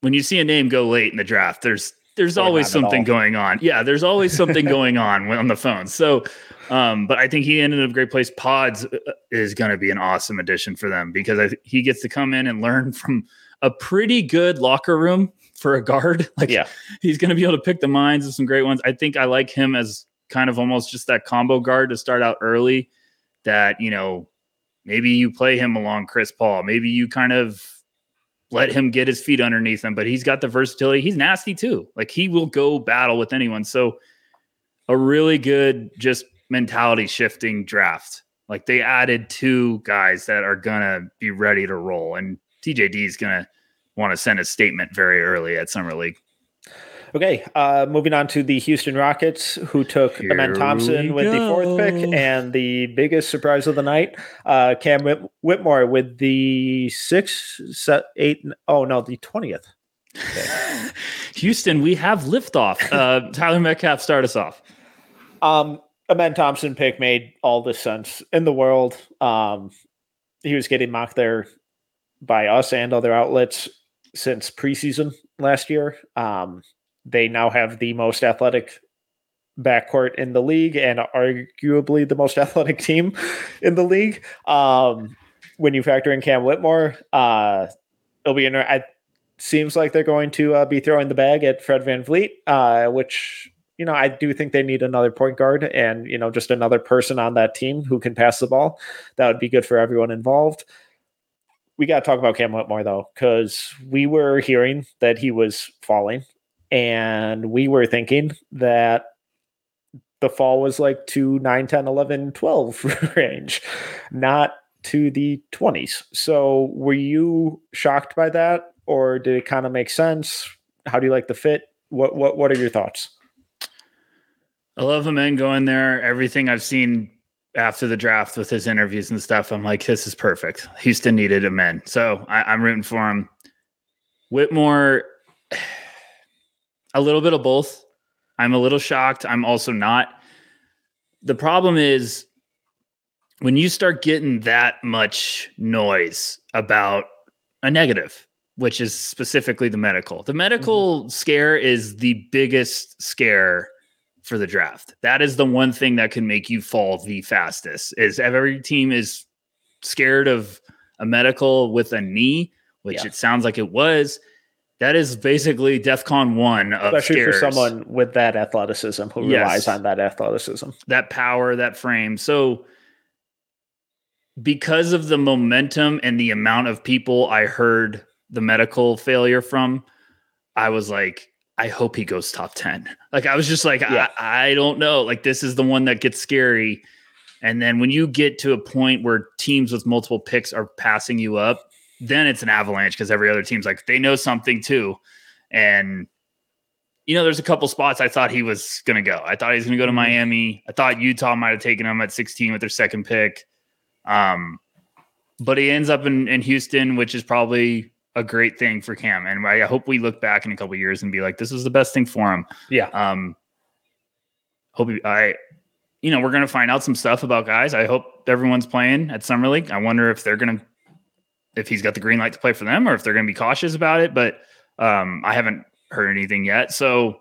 when you see a name go late in the draft, there's there's always something going on. Yeah, there's always something going on on the phone. So um, but I think he ended up a great place. Pods uh, is going to be an awesome addition for them because I, he gets to come in and learn from a pretty good locker room for a guard. Like, yeah, he's going to be able to pick the minds of some great ones. I think I like him as kind of almost just that combo guard to start out early. That you know, maybe you play him along Chris Paul. Maybe you kind of let him get his feet underneath him. But he's got the versatility. He's nasty too. Like he will go battle with anyone. So a really good just mentality shifting draft. Like they added two guys that are gonna be ready to roll, and TJD is gonna want to send a statement very early at summer league. Okay, uh, moving on to the Houston Rockets, who took Here Amen Thompson with the fourth pick, and the biggest surprise of the night, uh, Cam Whit- Whitmore with the sixth, set, eight, oh no, the twentieth. Okay. Houston, we have liftoff. Uh, Tyler Metcalf, start us off. Um, Amen Thompson pick made all the sense in the world. Um, he was getting mocked there by us and other outlets since preseason last year. Um, they now have the most athletic backcourt in the league and arguably the most athletic team in the league. Um, when you factor in Cam Whitmore, uh, it'll be inter- it seems like they're going to uh, be throwing the bag at Fred VanVleet, uh, which you know, I do think they need another point guard and, you know, just another person on that team who can pass the ball. That would be good for everyone involved. We got to talk about Cam Whitmore, though, because we were hearing that he was falling, and we were thinking that the fall was like to 9, 10, 11, 12 range, not to the 20s. So were you shocked by that, or did it kind of make sense? How do you like the fit? What what what are your thoughts? I love Amen going there. Everything I've seen after the draft with his interviews and stuff, I'm like, this is perfect. Houston needed Amen. So I, am rooting for him. Whitmore, a little bit of both. I'm a little shocked. I'm also not. The problem is when you start getting that much noise about a negative, which is specifically the medical, the medical mm-hmm. scare is the biggest scare for the draft. That is the one thing that can make you fall the fastest. Is every team is scared of a medical with a knee, which yeah. it sounds like it was. That is basically DEFCON one of especially scares. for someone with that athleticism who yes. relies on that athleticism, that power, that frame. So, because of the momentum and the amount of people I heard the medical failure from, I was like, I hope he goes top 10. Like I was just like, yeah. I, I don't know. Like this is the one that gets scary. And then when you get to a point where teams with multiple picks are passing you up, then it's an avalanche because every other team's like, they know something too. And you know, there's a couple spots I thought he was to go. I thought he was to go to Mhm. Miami. I thought Utah might have taken him at 16 with their second pick. Um, but he ends up in, in Houston, which is probably a great thing for Cam. And I hope we look back in a couple years and be like, this was the best thing for him. Yeah. Um, hope he, I, you know, we're going to find out some stuff about guys. I hope everyone's playing at Summer League. I wonder if they're going to, if he's got the green light to play for them or if they're going to be cautious about it. But um, I haven't heard anything yet. So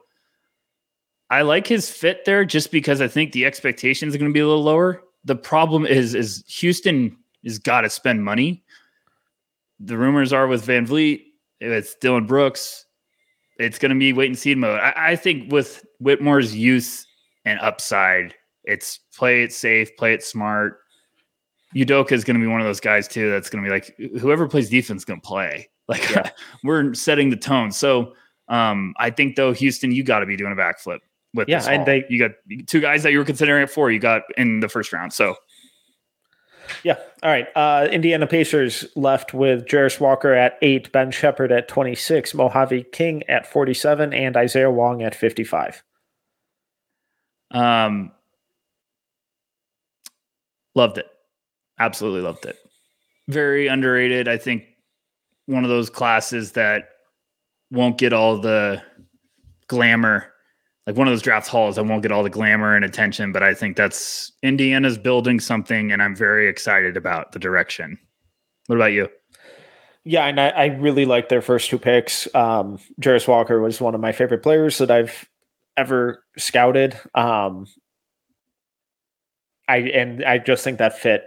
I like his fit there just because I think the expectations are going to be a little lower. The problem is, is Houston has got to spend money. The rumors are with VanVleet, it's Dillon Brooks. It's going to be wait and see mode. I, I think with Whitmore's youth and upside, it's play it safe, play it smart. Udoka is going to be one of those guys too. That's going to be like whoever plays defense is going to play. Like Yeah. we're setting the tone. So um, I think though Houston, you got to be doing a backflip with Yeah, this and they- you got two guys that you were considering it for. You got in the first round. So Yeah. All right. Uh, Indiana Pacers left with Jarace Walker at eight, Ben Sheppard at 26, Mojave King at 47, and Isaiah Wong at 55. um, loved it. Absolutely loved it. Very underrated. I think one of those classes that won't get all the glamour, like one of those draft halls that won't get all the glamour and attention. But I think that's Indiana's building something, and I'm very excited about the direction. What about you? Yeah, and I, I really like their first two picks. Um, Walker was one of my favorite players that I've ever scouted. Um, I and I just think that fit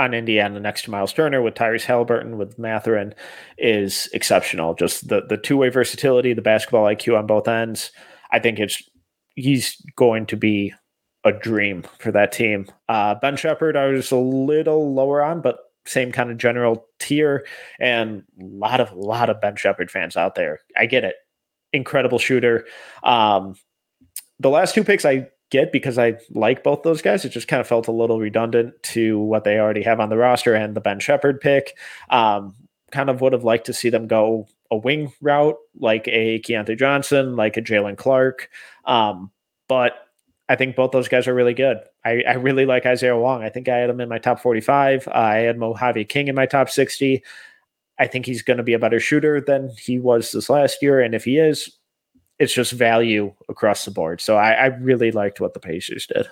on Indiana next to Miles Turner with Tyrese Haliburton with Mathurin is exceptional. Just the the two way versatility, the basketball IQ on both ends. I think it's he's going to be a dream for that team. Uh, ben Sheppard, I was a little lower on, but same kind of general tier, and a lot of a lot of Ben Sheppard fans out there. I get it, incredible shooter. Um, the last two picks I get because I like both those guys. It just kind of felt a little redundant to what they already have on the roster, and the Ben Sheppard pick. Um, kind of would have liked to see them go a wing route, like a Keontae Johnson, like a Jalen Clark. Um, but I think both those guys are really good. I, I really like Isaiah Wong. I think I had him in my top 45. Uh, I had Mojave King in my top 60. I think he's going to be a better shooter than he was this last year. And if he is, it's just value across the board. So I, I really liked what the Pacers did.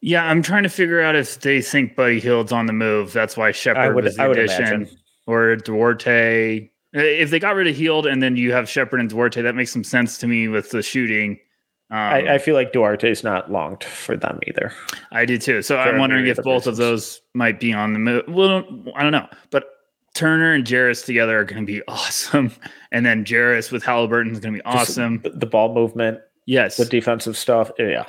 Yeah, I'm trying to figure out if they think Buddy Hield's on the move. That's why Sheppard would- was the addition, imagine. or Duarte. If they got rid of Hield and then you have Sheppard and Duarte, that makes some sense to me with the shooting. Um, I, I feel like Duarte's not longed for them either. I do too. So For I'm wondering if both of those might be on the move. Well, I don't know, but Turner and Jarace together are going to be awesome, and then Jarace with Haliburton is going to be awesome. The, the ball movement, yes, the defensive stuff. Eh, yeah.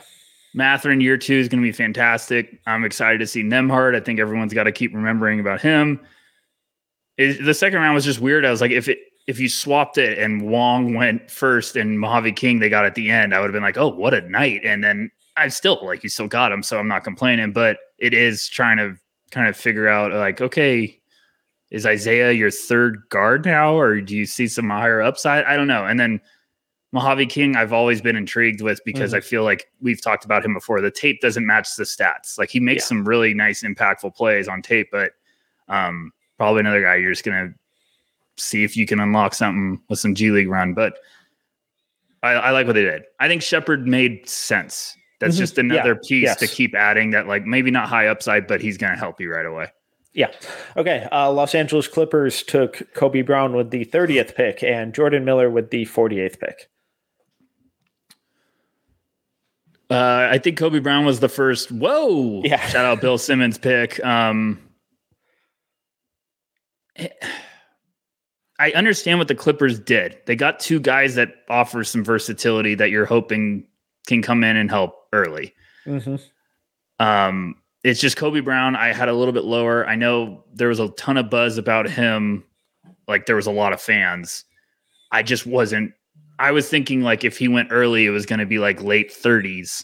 Mathurin year two is going to be fantastic. I'm excited to see Nembhard. I think everyone's got to keep remembering about him. It- the second round was just weird. I was like, if it if you swapped it and Wong went first and Mojave King they got at the end, I would have been like, oh, what a night. And then I still like you still got him, so I'm not complaining. But it is trying to kind of figure out like, okay, is Isaiah your third guard now, or do you see some higher upside? I don't know. And then Mojave King, I've always been intrigued with because I feel like we've talked about him before. The tape doesn't match the stats. Like he makes Yeah. some really nice, impactful plays on tape, but um, probably another guy you're just gonna see if you can unlock something with some G League run. But I, I like what they did. I think Sheppard made sense. That's Mhm. just another Yeah. piece to keep adding that, like maybe not high upside, but he's gonna help you right away. Yeah. Okay. Uh, Los Angeles Clippers took Kobe Brown with the 30th pick and Jordan Miller with the 48th pick. Uh, I think Kobe Brown was the first. Whoa! Yeah. Shout out Bill Simmons pick. Um, I understand what the Clippers did. They got two guys that offer some versatility that you're hoping can come in and help early. Mm-hmm. Um, it's just Kobe Brown. I had a little bit lower. I know there was a ton of buzz about him. Like there was a lot of fans. I just wasn't. I was thinking like if he went early, it was going to be like late 30s.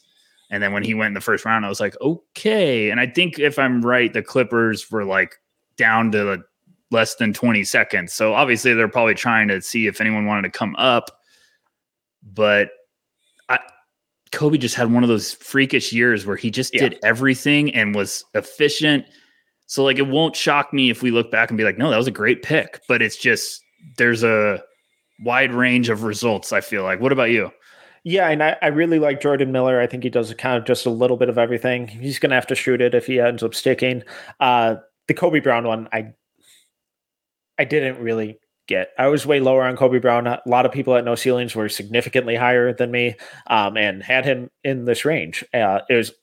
And then when he went in the first round, I was like, okay. And I think if I'm right, the Clippers were like down to less than 20 seconds. So obviously they're probably trying to see if anyone wanted to come up. but I, Kobe just had one of those freakish years where he just yeah. did everything and was efficient. So like it won't shock me if we look back and be like, no, that was a great pick. But it's just there's a wide range of results. I feel like. What about you? Yeah, and I, I really like Jordan Miller. I think he does kind of just a little bit of everything. He's going to have to shoot it if he ends up sticking. Uh, the Kobe Brown one, I I didn't really get. I was way lower on Kobe Brown. A lot of people at No Ceilings were significantly higher than me, um, and had him in this range. Uh, it was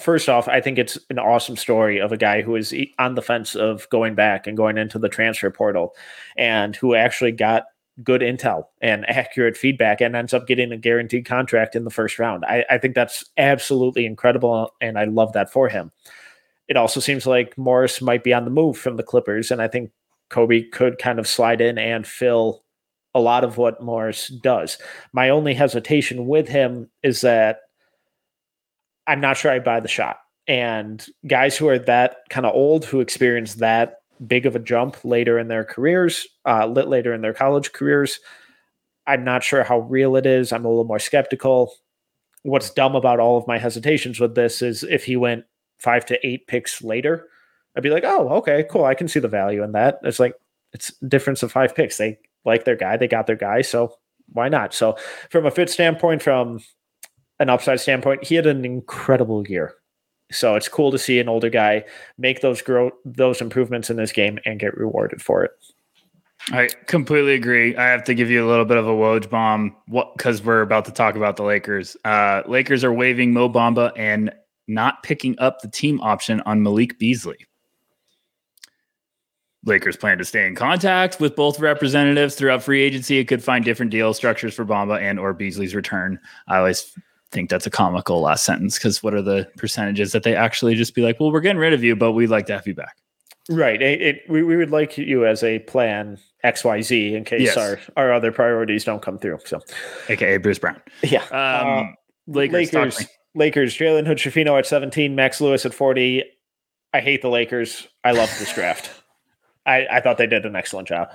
first off, I think it's an awesome story of a guy who is on the fence of going back and going into the transfer portal, and who actually got good intel and accurate feedback and ends up getting a guaranteed contract in the first round. I, I think that's absolutely incredible, and I love that for him. It also seems like Morris might be on the move from the Clippers, and I think Kobe could kind of slide in and fill a lot of what Morris does. My only hesitation with him is that I'm not sure I buy the shot. And guys who are that kind of old, who experience that big of a jump later in their careers, uh, later in their college careers, I'm not sure how real it is. I'm a little more skeptical. What's dumb about all of my hesitations with this is if he went five to eight picks later, I'd be like, oh, okay, cool. I can see the value in that. It's like it's difference of five picks. They like their guy, they got their guy, so why not? So from a fit standpoint, from an upside standpoint, he had an incredible year. So it's cool to see an older guy make those grow those improvements in this game and get rewarded for it. I completely agree. I have to give you a little bit of a Woj bomb because we're about to talk about the Lakers. Uh, Lakers are waiving Mo Bamba and not picking up the team option on Malik Beasley. Lakers plan to stay in contact with both representatives throughout free agency. It could find different deal structures for Bamba and or Beasley's return. I always think that's a comical last sentence because what are the percentages that they actually just be like, well, we're getting rid of you, but we'd like to have you back. Right. It, it, we, we would like you as a plan XYZ in case yes. our, our other priorities don't come through. So, AKA Bruce Brown. Yeah. Um, uh, Lakers, Lakers, Lakers, Jalen Hood at 17, Max Lewis at 40. I hate the Lakers. I love this draft. I, I thought they did an excellent job.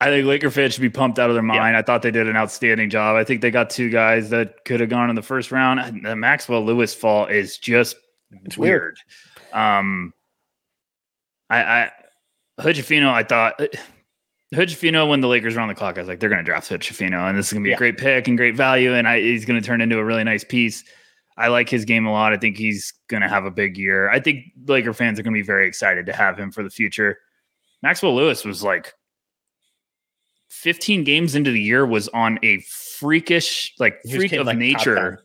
I think Laker fans should be pumped out of their mind. Yeah. I thought they did an outstanding job. I think they got two guys that could have gone in the first round. The Maxwell Lewis fall is just it's weird. weird. Um, I, I Hood-Schifino, I thought Hood-Schifino when the Lakers were on the clock, I was like, they're going to draft Hood-Schifino, and this is going to be yeah. a great pick and great value, and I, he's going to turn into a really nice piece. I like his game a lot. I think he's going to have a big year. I think Laker fans are going to be very excited to have him for the future. Maxwell Lewis was like 15 games into the year was on a freakish, like freak of like nature.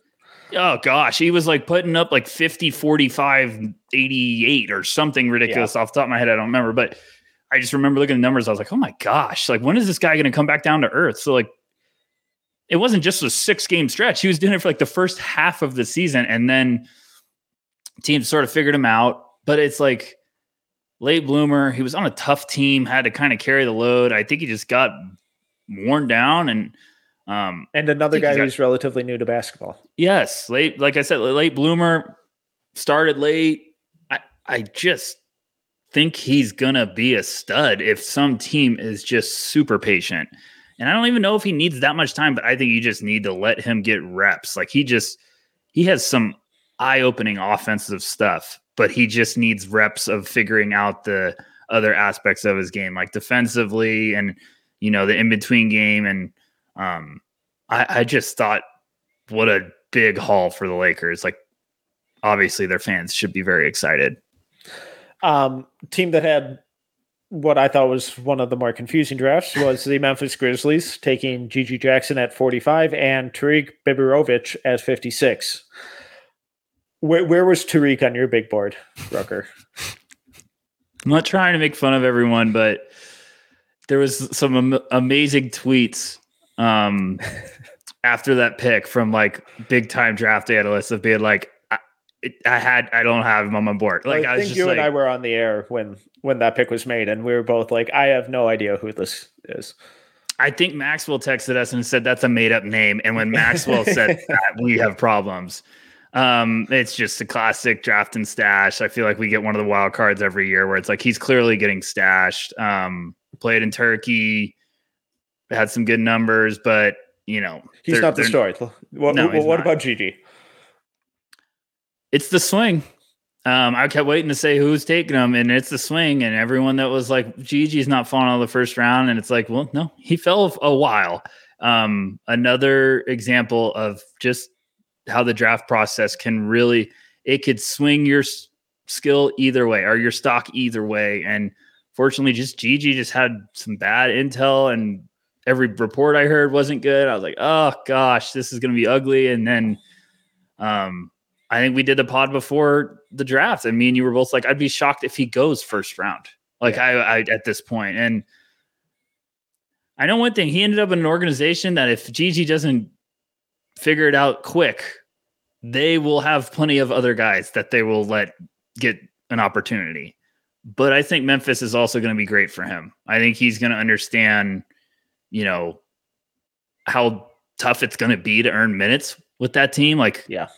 Oh gosh, he was like putting up like 50, 45, 88 or something ridiculous yeah. off the top of my head. I don't remember, but I just remember looking at the numbers. I was like, oh my gosh, like when is this guy going to come back down to earth? So like, it wasn't just a six game stretch. He was doing it for like the first half of the season, and then teams sort of figured him out. But it's like late bloomer. He was on a tough team, had to kind of carry the load. I think he just got worn down and um and another guy got, who's relatively new to basketball. Yes, late like I said, late bloomer, started late. I I just think he's gonna be a stud if some team is just super patient. And I don't even know if he needs that much time, but I think you just need to let him get reps. Like he just he has some eye-opening offensive stuff, but he just needs reps of figuring out the other aspects of his game, like defensively and you know, the in between game. And um, I, I just thought, what a big haul for the Lakers. Like, obviously, their fans should be very excited. Um, team that had what I thought was one of the more confusing drafts was the Memphis Grizzlies taking GG Jackson at 45 and Tarik Biberovic at 56. Where, where was Tarik on your big board, Rucker? I'm not trying to make fun of everyone, but there was some am- amazing tweets um, after that pick from like big time draft analysts of being like, I, I had, I don't have him on my board. Like I, I think you like, and I were on the air when when that pick was made, and we were both like, I have no idea who this is. I think Maxwell texted us and said that's a made up name, and when Maxwell said that, we have problems. Um, it's just a classic draft and stash. I feel like we get one of the wild cards every year where it's like he's clearly getting stashed. Um, played in Turkey, had some good numbers, but you know, he's not the story. What, no, what, what about GG? It's the swing. Um, I kept waiting to say who's taking him, and it's the swing, and everyone that was like, GG's not falling out of the first round, and it's like, well, no, he fell a while. Um, another example of just how the draft process can really it could swing your skill either way or your stock either way. And fortunately, just GG just had some bad intel, and every report I heard wasn't good. I was like, oh gosh, this is going to be ugly. And then, um, I think we did the pod before the draft, and me and you were both like, I'd be shocked if he goes first round. Like yeah. I, I at this point, and I know one thing. He ended up in an organization that if GG doesn't figure it out quick, they will have plenty of other guys that they will let get an opportunity. But I think Memphis is also going to be great for him. I think he's going to understand, you know, how tough it's going to be to earn minutes with that team. Like, yeah,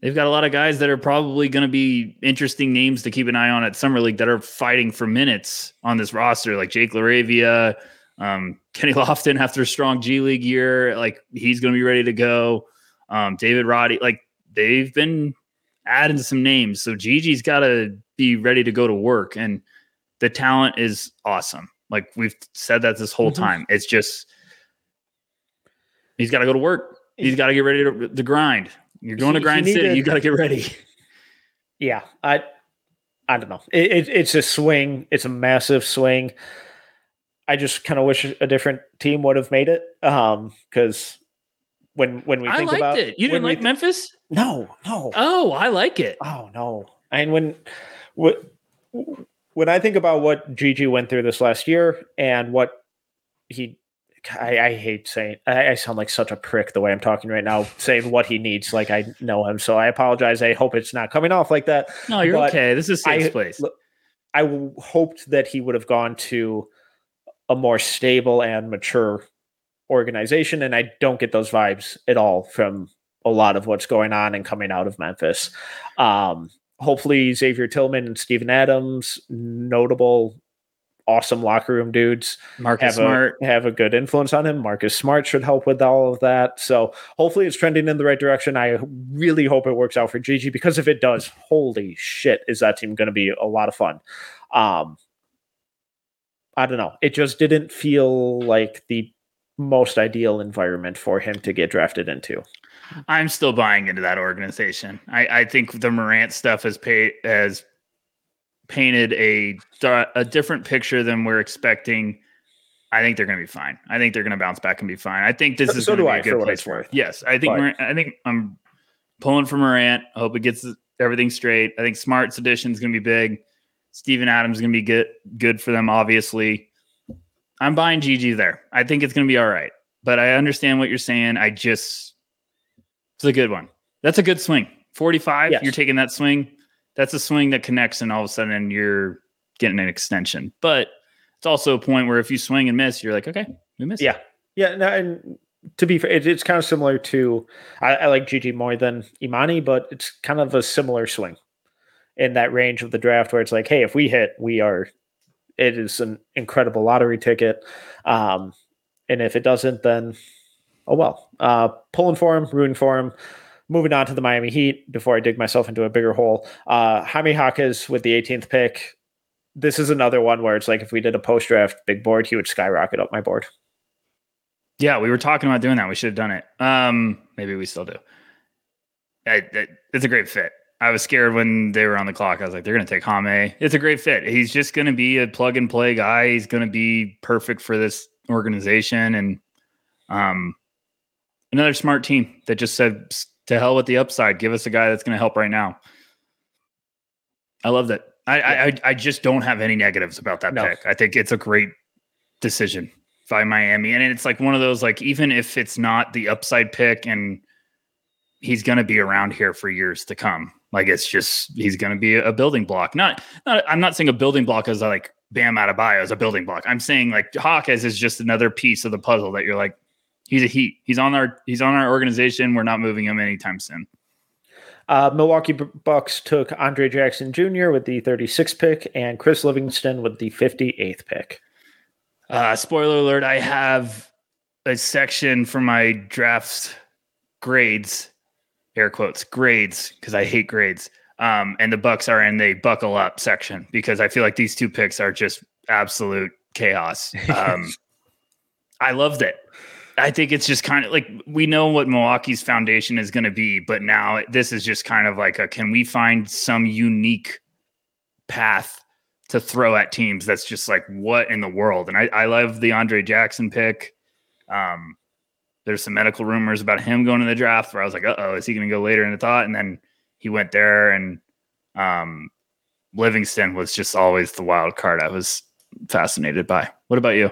they've got a lot of guys that are probably going to be interesting names to keep an eye on at Summer League that are fighting for minutes on this roster, like Jake LaRavia, um, Kenny Lofton after a strong G League year. Like, he's going to be ready to go. Um, David Roddy, like, they've been adding some names. So GG's got to be ready to go to work. And the talent is awesome. Like we've said that this whole mm-hmm. time. It's just, he's got to go to work. He's got to get ready to, to grind. You're going he, to grind city. you got to get ready. Yeah. I, I don't know. It, it, it's a swing. It's a massive swing. I just kind of wish a different team would have made it. Um, because when when we think I liked about it. You didn't like th- Memphis? No, no. Oh, I like it. Oh no. And when what when I think about what GG went through this last year and what he I, I, hate saying I, I, sound like such a prick the way I'm talking right now, saying what he needs like I know him. So I apologize. I hope it's not coming off like that. No, you're but okay. This is safe I, place. I hoped that he would have gone to a more stable and mature organization, and I don't get those vibes at all from a lot of what's going on and coming out of Memphis. Um, hopefully, Xavier Tillman and Steven Adams, notable, awesome locker room dudes, Marcus have Smart a, have a good influence on him. Marcus Smart should help with all of that. So hopefully, it's trending in the right direction. I really hope it works out for GG because if it does, holy shit, is that team going to be a lot of fun. Um, I don't know. It just didn't feel like the most ideal environment for him to get drafted into. I'm still buying into that organization. I, I think the Morant stuff has paid has painted a a different picture than we're expecting. I think they're going to be fine. I think they're going to bounce back and be fine. I think this so, is so going to be a good place for it. Yes, I think Morant, I think I'm pulling for Morant. I hope it gets everything straight. I think Smart's addition is going to be big. Steven Adams is going to be good good for them, obviously. I'm buying GG there. I think it's going to be all right. But I understand what you're saying. I just, it's a good one. That's a good swing. 45, yes. you're taking that swing. That's a swing that connects, and all of a sudden you're getting an extension. But it's also a point where if you swing and miss, you're like, okay, we missed. Yeah. Yeah. No, and to be fair, it, it's kind of similar to, I, I like GG more than Emoni, but it's kind of a similar swing in that range of the draft where it's like, hey, if we hit, we are it is an incredible lottery ticket. Um, and if it doesn't, then oh well. Uh, pulling for him, rooting for him. Moving on to the Miami Heat before I dig myself into a bigger hole. Uh, Jaime Jaquez with the 18th pick. This is another one where it's like if we did a post draft big board, he would skyrocket up my board. Yeah, we were talking about doing that. We should have done it. Um, maybe we still do. I, I, it's a great fit. I was scared when they were on the clock. I was like, they're going to take Jaime. It's a great fit. He's just going to be a plug and play guy. He's going to be perfect for this organization. And um, another smart team that just said, to hell with the upside. Give us a guy that's going to help right now. I love that. I, I, I just don't have any negatives about that no. pick. I think it's a great decision by Miami. And it's like one of those, like, even if it's not the upside pick and he's going to be around here for years to come like it's just he's going to be a building block. Not, not I'm not saying a building block as like Bam Adebayo as a building block. I'm saying like Jaquez is just another piece of the puzzle that you're like he's a heat. He's on our he's on our organization. We're not moving him anytime soon. Uh, Milwaukee Bucks took Andre Jackson Jr. with the 36th pick and Chris Livingston with the 58th pick. Uh, spoiler alert: I have a section for my draft grades, air quotes grades, because I hate grades. Um, and the Bucks are in the buckle up section because I feel like these two picks are just absolute chaos. Um, I loved it. I think it's just kind of like we know what Milwaukee's foundation is going to be, but now this is just kind of like a can we find some unique path to throw at teams that's just like what in the world? And I, I love the Andre Jackson pick. Um, there's some medical rumors about him going to the draft where I was like, uh oh, is he going to go later in the thought? And then he went there, and um, Livingston was just always the wild card I was fascinated by. What about you?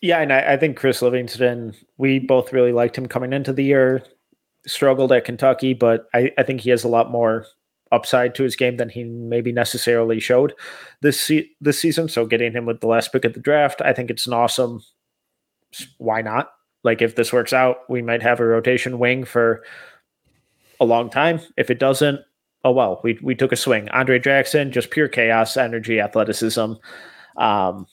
Yeah, and I, I, think Chris Livingston, we both really liked him coming into the year. Struggled at Kentucky, but I, I think he has a lot more upside to his game than he maybe necessarily showed this se- this season. So getting him with the last pick of the draft, I think it's an awesome. Why not? Like if this works out, we might have a rotation wing for a long time. If it doesn't, oh well, we we took a swing. Andre Jackson, just pure chaos, energy, athleticism. Um,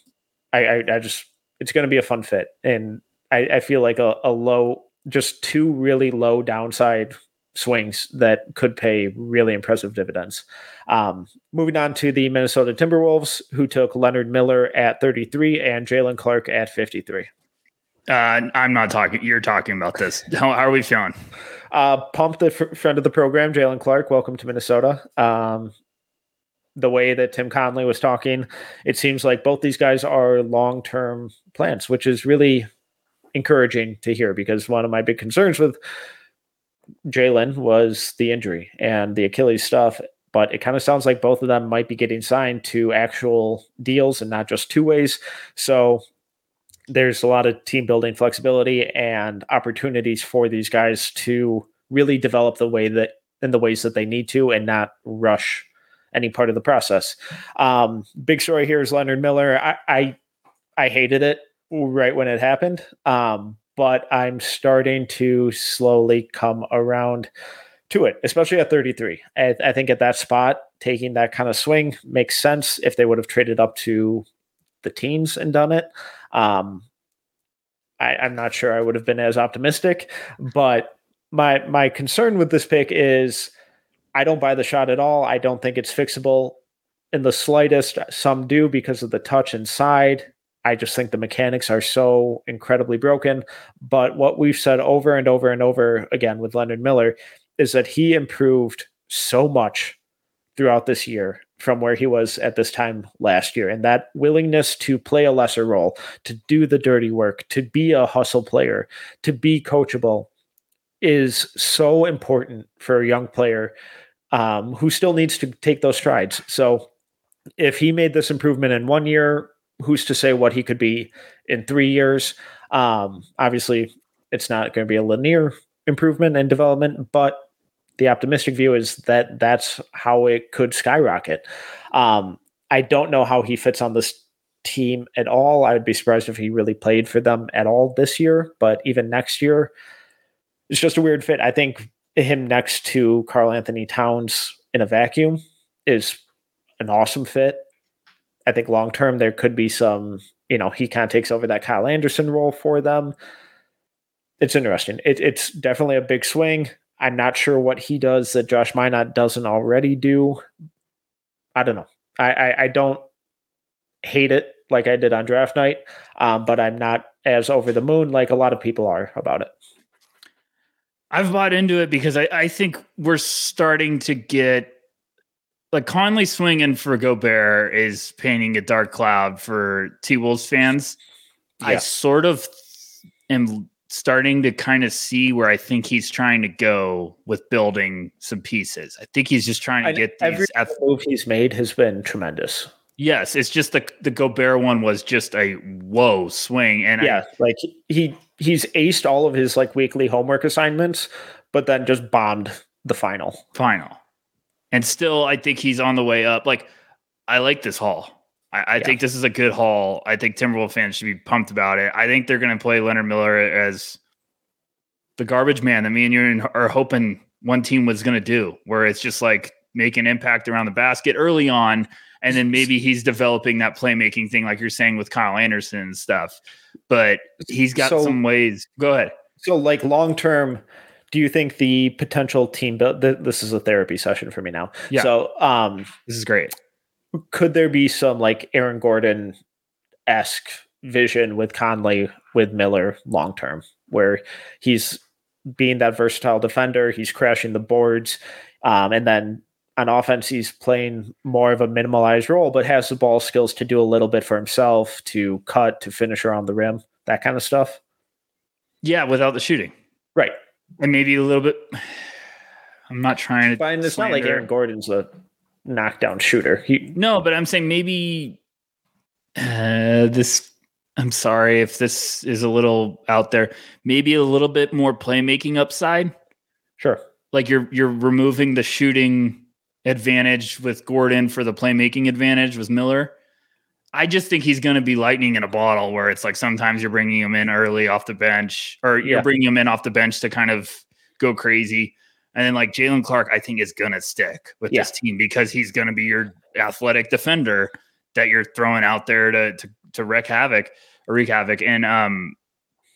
I, I, I just it's going to be a fun fit. And I, I feel like a, a low, just two really low downside swings that could pay really impressive dividends. Um, moving on to the Minnesota Timberwolves, who took Leonard Miller at 33 and Jaylen Clark at 53. Uh, I'm not talking. You're talking about this. How, how are we feeling? Uh, pump the friend of the program, Jaylen Clark. Welcome to Minnesota. Um, the way that Tim Connelly was talking, it seems like both these guys are long term plans, which is really encouraging to hear because one of my big concerns with Jaylen was the injury and the Achilles stuff. But it kind of sounds like both of them might be getting signed to actual deals and not just two ways. So there's a lot of team building flexibility and opportunities for these guys to really develop the way that in the ways that they need to and not rush any part of the process. Um, big story here is Leonard Miller. I, I, I hated it right when it happened, um, but I'm starting to slowly come around to it, especially at 33. I, I think at that spot, taking that kind of swing makes sense. If they would have traded up to the teams and done it, um, I, I'm not sure I would have been as optimistic. But my my concern with this pick is I don't buy the shot at all. I don't think it's fixable in the slightest. Some do because of the touch inside. I just think the mechanics are so incredibly broken. But what we've said over and over and over again with Leonard Miller is that he improved so much throughout this year from where he was at this time last year. And that willingness to play a lesser role, to do the dirty work, to be a hustle player, to be coachable is so important for a young player um, who still needs to take those strides. So if he made this improvement in one year, who's to say what he could be in three years? Um, obviously, it's not going to be a linear improvement and development, but the optimistic view is that that's how it could skyrocket. Um, I don't know how he fits on this team at all. I would be surprised if he really played for them at all this year, but even next year, it's just a weird fit. I think him next to Karl-Anthony Towns in a vacuum is an awesome fit. I think long term there could be some, you know, he kind of takes over that Kyle Anderson role for them. It's interesting. It, it's definitely a big swing. I'm not sure what he does that Josh Minott doesn't already do. I don't know. I, I, I don't hate it like I did on draft night, um, but I'm not as over the moon like a lot of people are about it. I've bought into it because I, I think we're starting to get like Connelly swinging for Gobert is painting a dark cloud for T Wolves fans. Yeah. I sort of am starting to kind of see where I think he's trying to go with building some pieces. I think he's just trying to get every ath- move he's made has been tremendous. Yes, it's just the the Gobert one was just a whoa swing, and yeah, I, like he he's aced all of his like weekly homework assignments, but then just bombed the final. Final, and still, I think he's on the way up. Like I like this haul. I, I yeah. think this is a good haul. I think Timberwolf fans should be pumped about it. I think they're going to play Leonard Miller as the garbage man that me and you are hoping one team was going to do, where it's just like make an impact around the basket early on And then maybe he's developing that playmaking thing, like you're saying with Kyle Anderson and stuff. But he's got So- some ways. Go ahead. So, like long term, do you think the potential team build? Th- this is a therapy session for me now. Yeah. So, um, This is great. Could there be some like Aaron Gordon esque vision with Connelly with Miller long term, where he's being that versatile defender, he's crashing the boards, um, and then on offense he's playing more of a minimalized role, but has the ball skills to do a little bit for himself, to cut, to finish around the rim, that kind of stuff. Yeah, without the shooting. Right. And maybe a little bit. I'm not trying to. Fine. It's not like Aaron Gordon's a knockdown shooter. He No, but I'm saying maybe uh, this. I'm sorry if this is a little out there. Maybe a little bit more playmaking upside. sure. Like you're you're removing the shooting advantage with Gordon for the playmaking advantage with Miller. I just think he's going to be lightning in a bottle where it's like sometimes you're bringing him in early off the bench or you're Yeah. bringing him in off the bench to kind of go crazy. And then like Jaylen Clark, I think is going to stick with Yeah. this team because he's going to be your athletic defender that you're throwing out there to, to, to wreak havoc or wreak havoc. And um,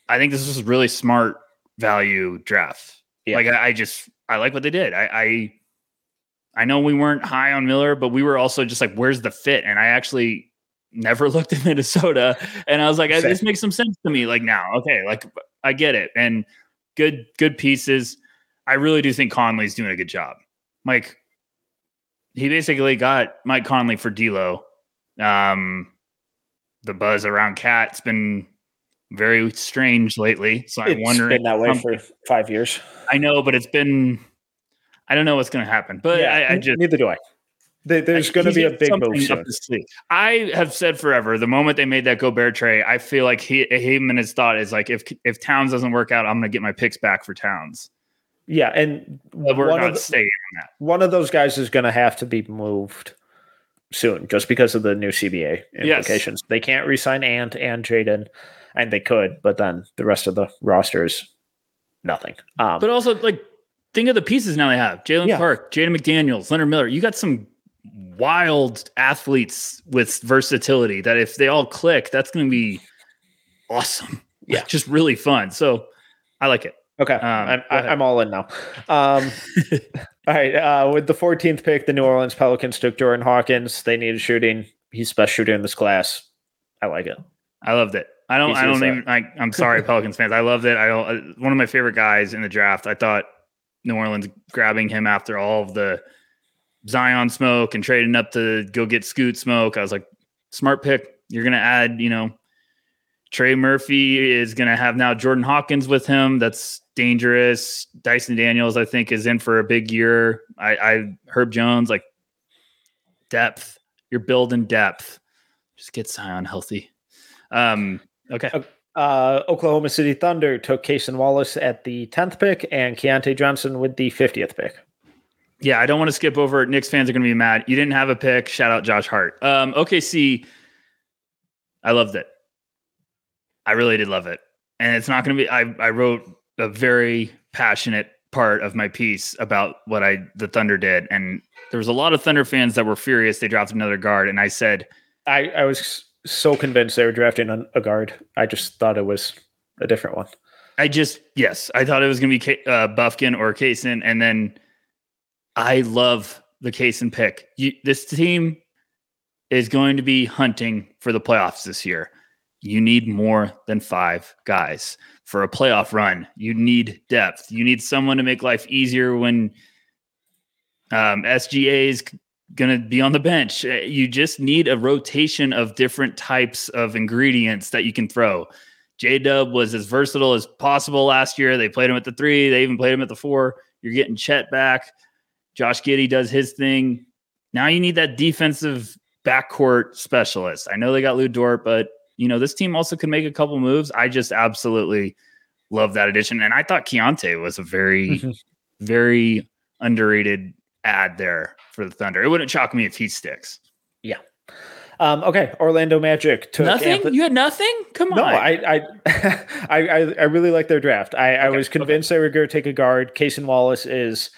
I think this is a really smart value draft. Yeah. Like I, I just, I like what they did. I, I, I know we weren't high on Miller, but we were also just like, where's the fit? And I actually never looked at Minnesota, and I was like, Same. this makes some sense to me. Like now, okay, like I get it, and good, good pieces. I really do think Connelly's doing a good job. Mike, he basically got Mike Conley for D'Lo. Um, the buzz around Cat's been very strange lately, so I'm It's wondering. been that way um, for five years. I know, but it's been. I don't know what's going to happen, but I just neither do I. There's going to be a big move up soon. his. I have said forever. The moment they made that Gobert trade, I feel like he him and his thought is like if if Towns doesn't work out, I'm going to get my picks back for Towns. Yeah, and But we're one not of, the- staying on that. one of those guys is going to have to be moved soon, just because of the new CBA Yes. implications. They can't resign Ant and Jaden, and they could, but then the rest of the roster is nothing. Um, But also, like, think of the pieces now they have: Jaylen Yeah. Clark, Jaden McDaniels, Leonard Miller. You got some wild athletes with versatility. That if they all click, that's going to be awesome. Yeah. just really fun. So I like it. Okay, Um, I'm. I'm all in now. Um, all right, uh, with the 14th pick, the New Orleans Pelicans took Jordan Hawkins. They needed shooting. He's the best shooter in this class. I like it. I loved it. I don't. He's I don't even. I'm sorry, Pelicans fans. I loved it. I don't. uh, One of my favorite guys in the draft. I thought New Orleans grabbing him after all of the Zion smoke and trading up to go get Scoot smoke. I was like, smart pick. You're gonna add. You know, Trey Murphy is gonna have now Jordan Hawkins with him. That's dangerous. Dyson Daniels, I think, is in for a big year. I, I Herb Jones, like depth. You're building depth. Just get Zion healthy. Um, okay. Uh, Oklahoma City Thunder took Kason Wallace at the 10th pick and Keyontae Johnson with the 50th pick. Yeah, I don't want to skip over. Knicks fans are going to be mad. You didn't have a pick. Shout out Josh Hart. Um, OKC, I loved it. I really did love it. And it's not going to be, I, I wrote a very passionate part of my piece about what I, the Thunder did. And there was a lot of Thunder fans that were furious. They dropped another guard. And I said, I, I was so convinced they were drafting a, guard. I just thought it was a different one. I just yes, I thought it was going to be uh, Bufkin or Kason, and then I love the Kason pick. You, this team is going to be hunting for the playoffs this year. You need more than five guys for a playoff run. You need depth. You need someone to make life easier when um, SGA is going to be on the bench. Uh, You just need a rotation of different types of ingredients that you can throw. J Dub was as versatile as possible last year. They played him at the three, they even played him at the four. You're getting Chet back. Josh Giddey does his thing. Now you need that defensive backcourt specialist. I know they got Lu Dort, but you know, this team also could make a couple moves. I just absolutely love that addition. And I thought Keyontae was a very, Mhm. very underrated ad there for the Thunder. It wouldn't shock me if he sticks. Yeah. Um, okay, Orlando Magic took Nothing? You had nothing? Come on. No, I I, I I I really like their draft. I, I was convinced they were going to take a guard. Kason Wallace is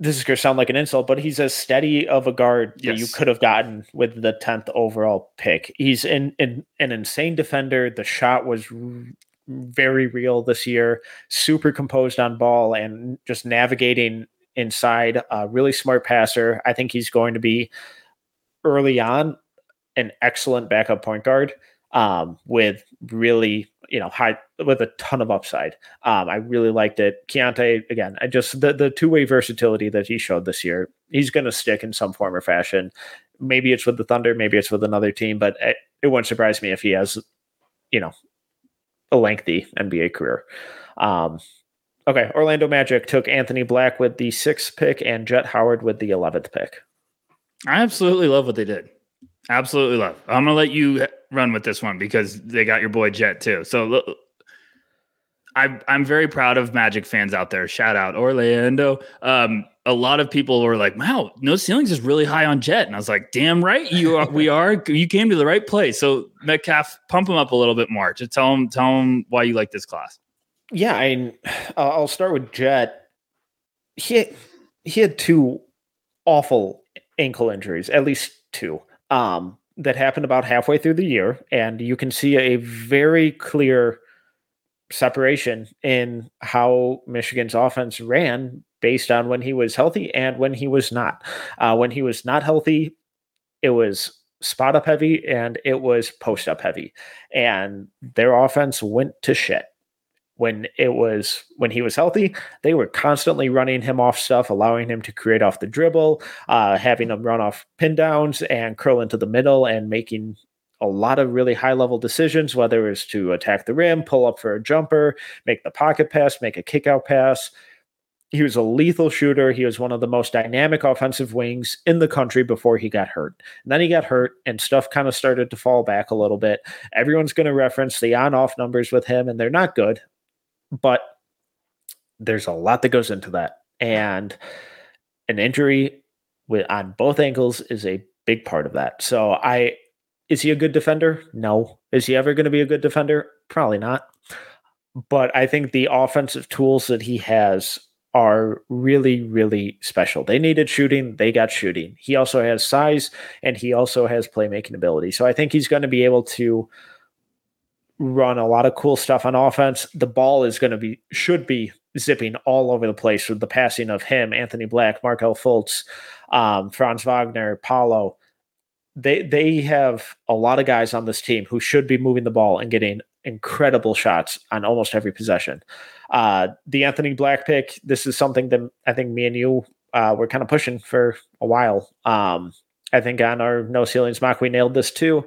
this is going to sound like an insult, but he's as steady of a guard yes. that you could have gotten with the 10th overall pick. He's in, in an insane defender. The shot was r- very real this year, super composed on ball and just navigating inside. A really smart passer. I think he's going to be early on an excellent backup point guard um, with really you know high with a ton of upside. Um, I really liked it. Keyontae again. I just the the two way versatility that he showed this year. He's going to stick in some form or fashion. Maybe it's with the Thunder. Maybe it's with another team. But it, it wouldn't surprise me if he has you know a lengthy NBA career. Um, okay, Orlando Magic took Anthony Black with the sixth pick and Jett Howard with the eleventh pick. I absolutely love what they did. Absolutely love. I'm gonna let you run with this one because they got your boy Jett too. So I, I'm very proud of Magic fans out there. Shout out Orlando. Um, a lot of people were like, "Wow, no ceilings is really high on Jett," and I was like, "Damn right, you are. we are. You came to the right place." So Metcalf, pump him up a little bit more. Just tell him, tell him why you like this class. Yeah, I, I'll start with Jett. He he had two awful ankle injuries, at least two um, that happened about halfway through the year, and you can see a very clear separation in how Michigan's offense ran based on when he was healthy and when he was not. Uh, when he was not healthy, it was spot up heavy and it was post up heavy, and their offense went to shit when it was when he was healthy they were constantly running him off stuff allowing him to create off the dribble uh, having him run off pin downs and curl into the middle and making a lot of really high level decisions whether it's to attack the rim pull up for a jumper make the pocket pass make a kick out pass he was a lethal shooter. He was one of the most dynamic offensive wings in the country before he got hurt. And then he got hurt, and stuff kind of started to fall back a little bit. Everyone's going to reference the on off numbers with him, and they're not good but there's a lot that goes into that. And an injury with on both ankles is a big part of that. So I is he a good defender? No. Is he ever going to be a good defender? Probably not. But I think the offensive tools that he has are really, really special. They needed shooting, they got shooting. He also has size and he also has playmaking ability. So I think he's going to be able to run a lot of cool stuff on offense. The ball is going to be should be zipping all over the place with the passing of him, Anthony Black, Markelle Fultz, um, Franz Wagner, Paolo. They they have a lot of guys on this team who should be moving the ball and getting incredible shots on almost every possession. Uh, the Anthony Black pick, this is something that I think me and you uh, were kind of pushing for a while. Um, I think on our no ceilings mock, we nailed this too.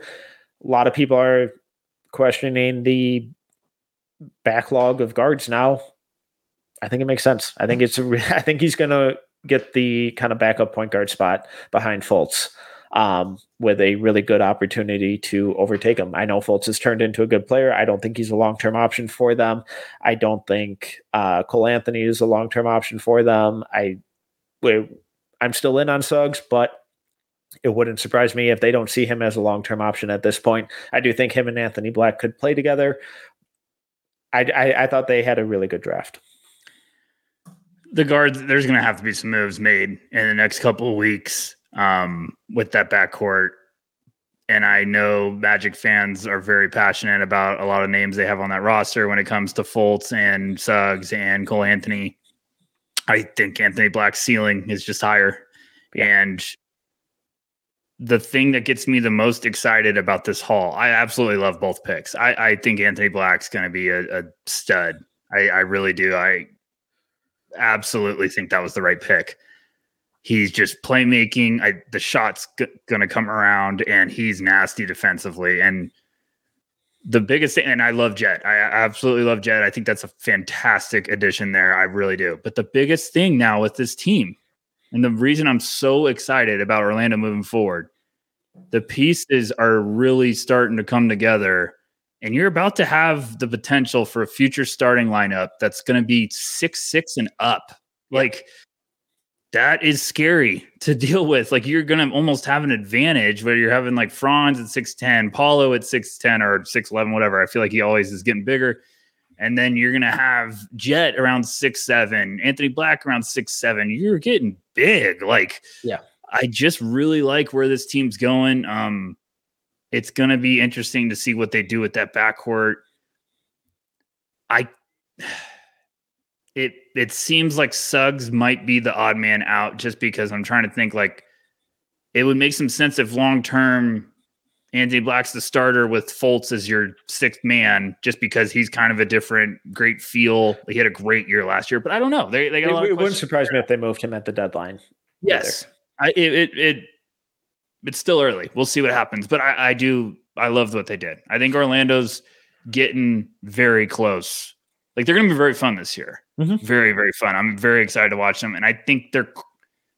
A lot of people are questioning the backlog of guards now, I think it makes sense. I think it's I think he's going to get the kind of backup point guard spot behind Fultz um, with a really good opportunity to overtake him. I know Fultz has turned into a good player. I don't think he's a long term option for them. I don't think uh, Cole Anthony is a long term option for them. I I'm still in on Suggs, but it wouldn't surprise me if they don't see him as a long term option at this point. I do think him and Anthony Black could play together. I, I, I thought they had a really good draft. The guards, there's going to have to be some moves made in the next couple of weeks um, with that backcourt. And I know Magic fans are very passionate about a lot of names they have on that roster when it comes to Fultz and Suggs and Cole Anthony. I think Anthony Black's ceiling is just higher. Yeah. And the thing that gets me the most excited about this haul. I absolutely love both picks. I, I think Anthony Black's going to be a, a stud. I, I, really do. I absolutely think that was the right pick. He's just playmaking. I, the shot's g- going to come around, and he's nasty defensively. And the biggest thing, and I love Jett. I absolutely love Jett. I think that's a fantastic addition there. I really do. But the biggest thing now with this team, and the reason I'm so excited about Orlando moving forward the pieces are really starting to come together and you're about to have the potential for a future starting lineup that's going to be six six and up. Like that is scary to deal with. Like you're going to almost have an advantage where you're having like franz at 610 Paolo at 610 or 611 whatever. I feel like he always is getting bigger. And then you're gonna have Jett around six seven, Anthony Black around six seven. You're getting big. Like, yeah, I just really like where this team's going. Um, it's gonna be interesting to see what they do with that backcourt. I it it seems like Suggs might be the odd man out just because I'm trying to think like it would make some sense if long term Anthony Black's the starter with Fultz as your sixth man, just because he's kind of a different, great feel. He had a great year last year, but I don't know. They, they got a lot it, wouldn't surprise me if they moved him at the deadline. Yes, I, it, it, it it's still early. We'll see what happens, but I, I do I love what they did. I think Orlando's getting very close. Like they're going to be very fun this year. Mm-hmm. Very very fun. I'm very excited to watch them, and I think they're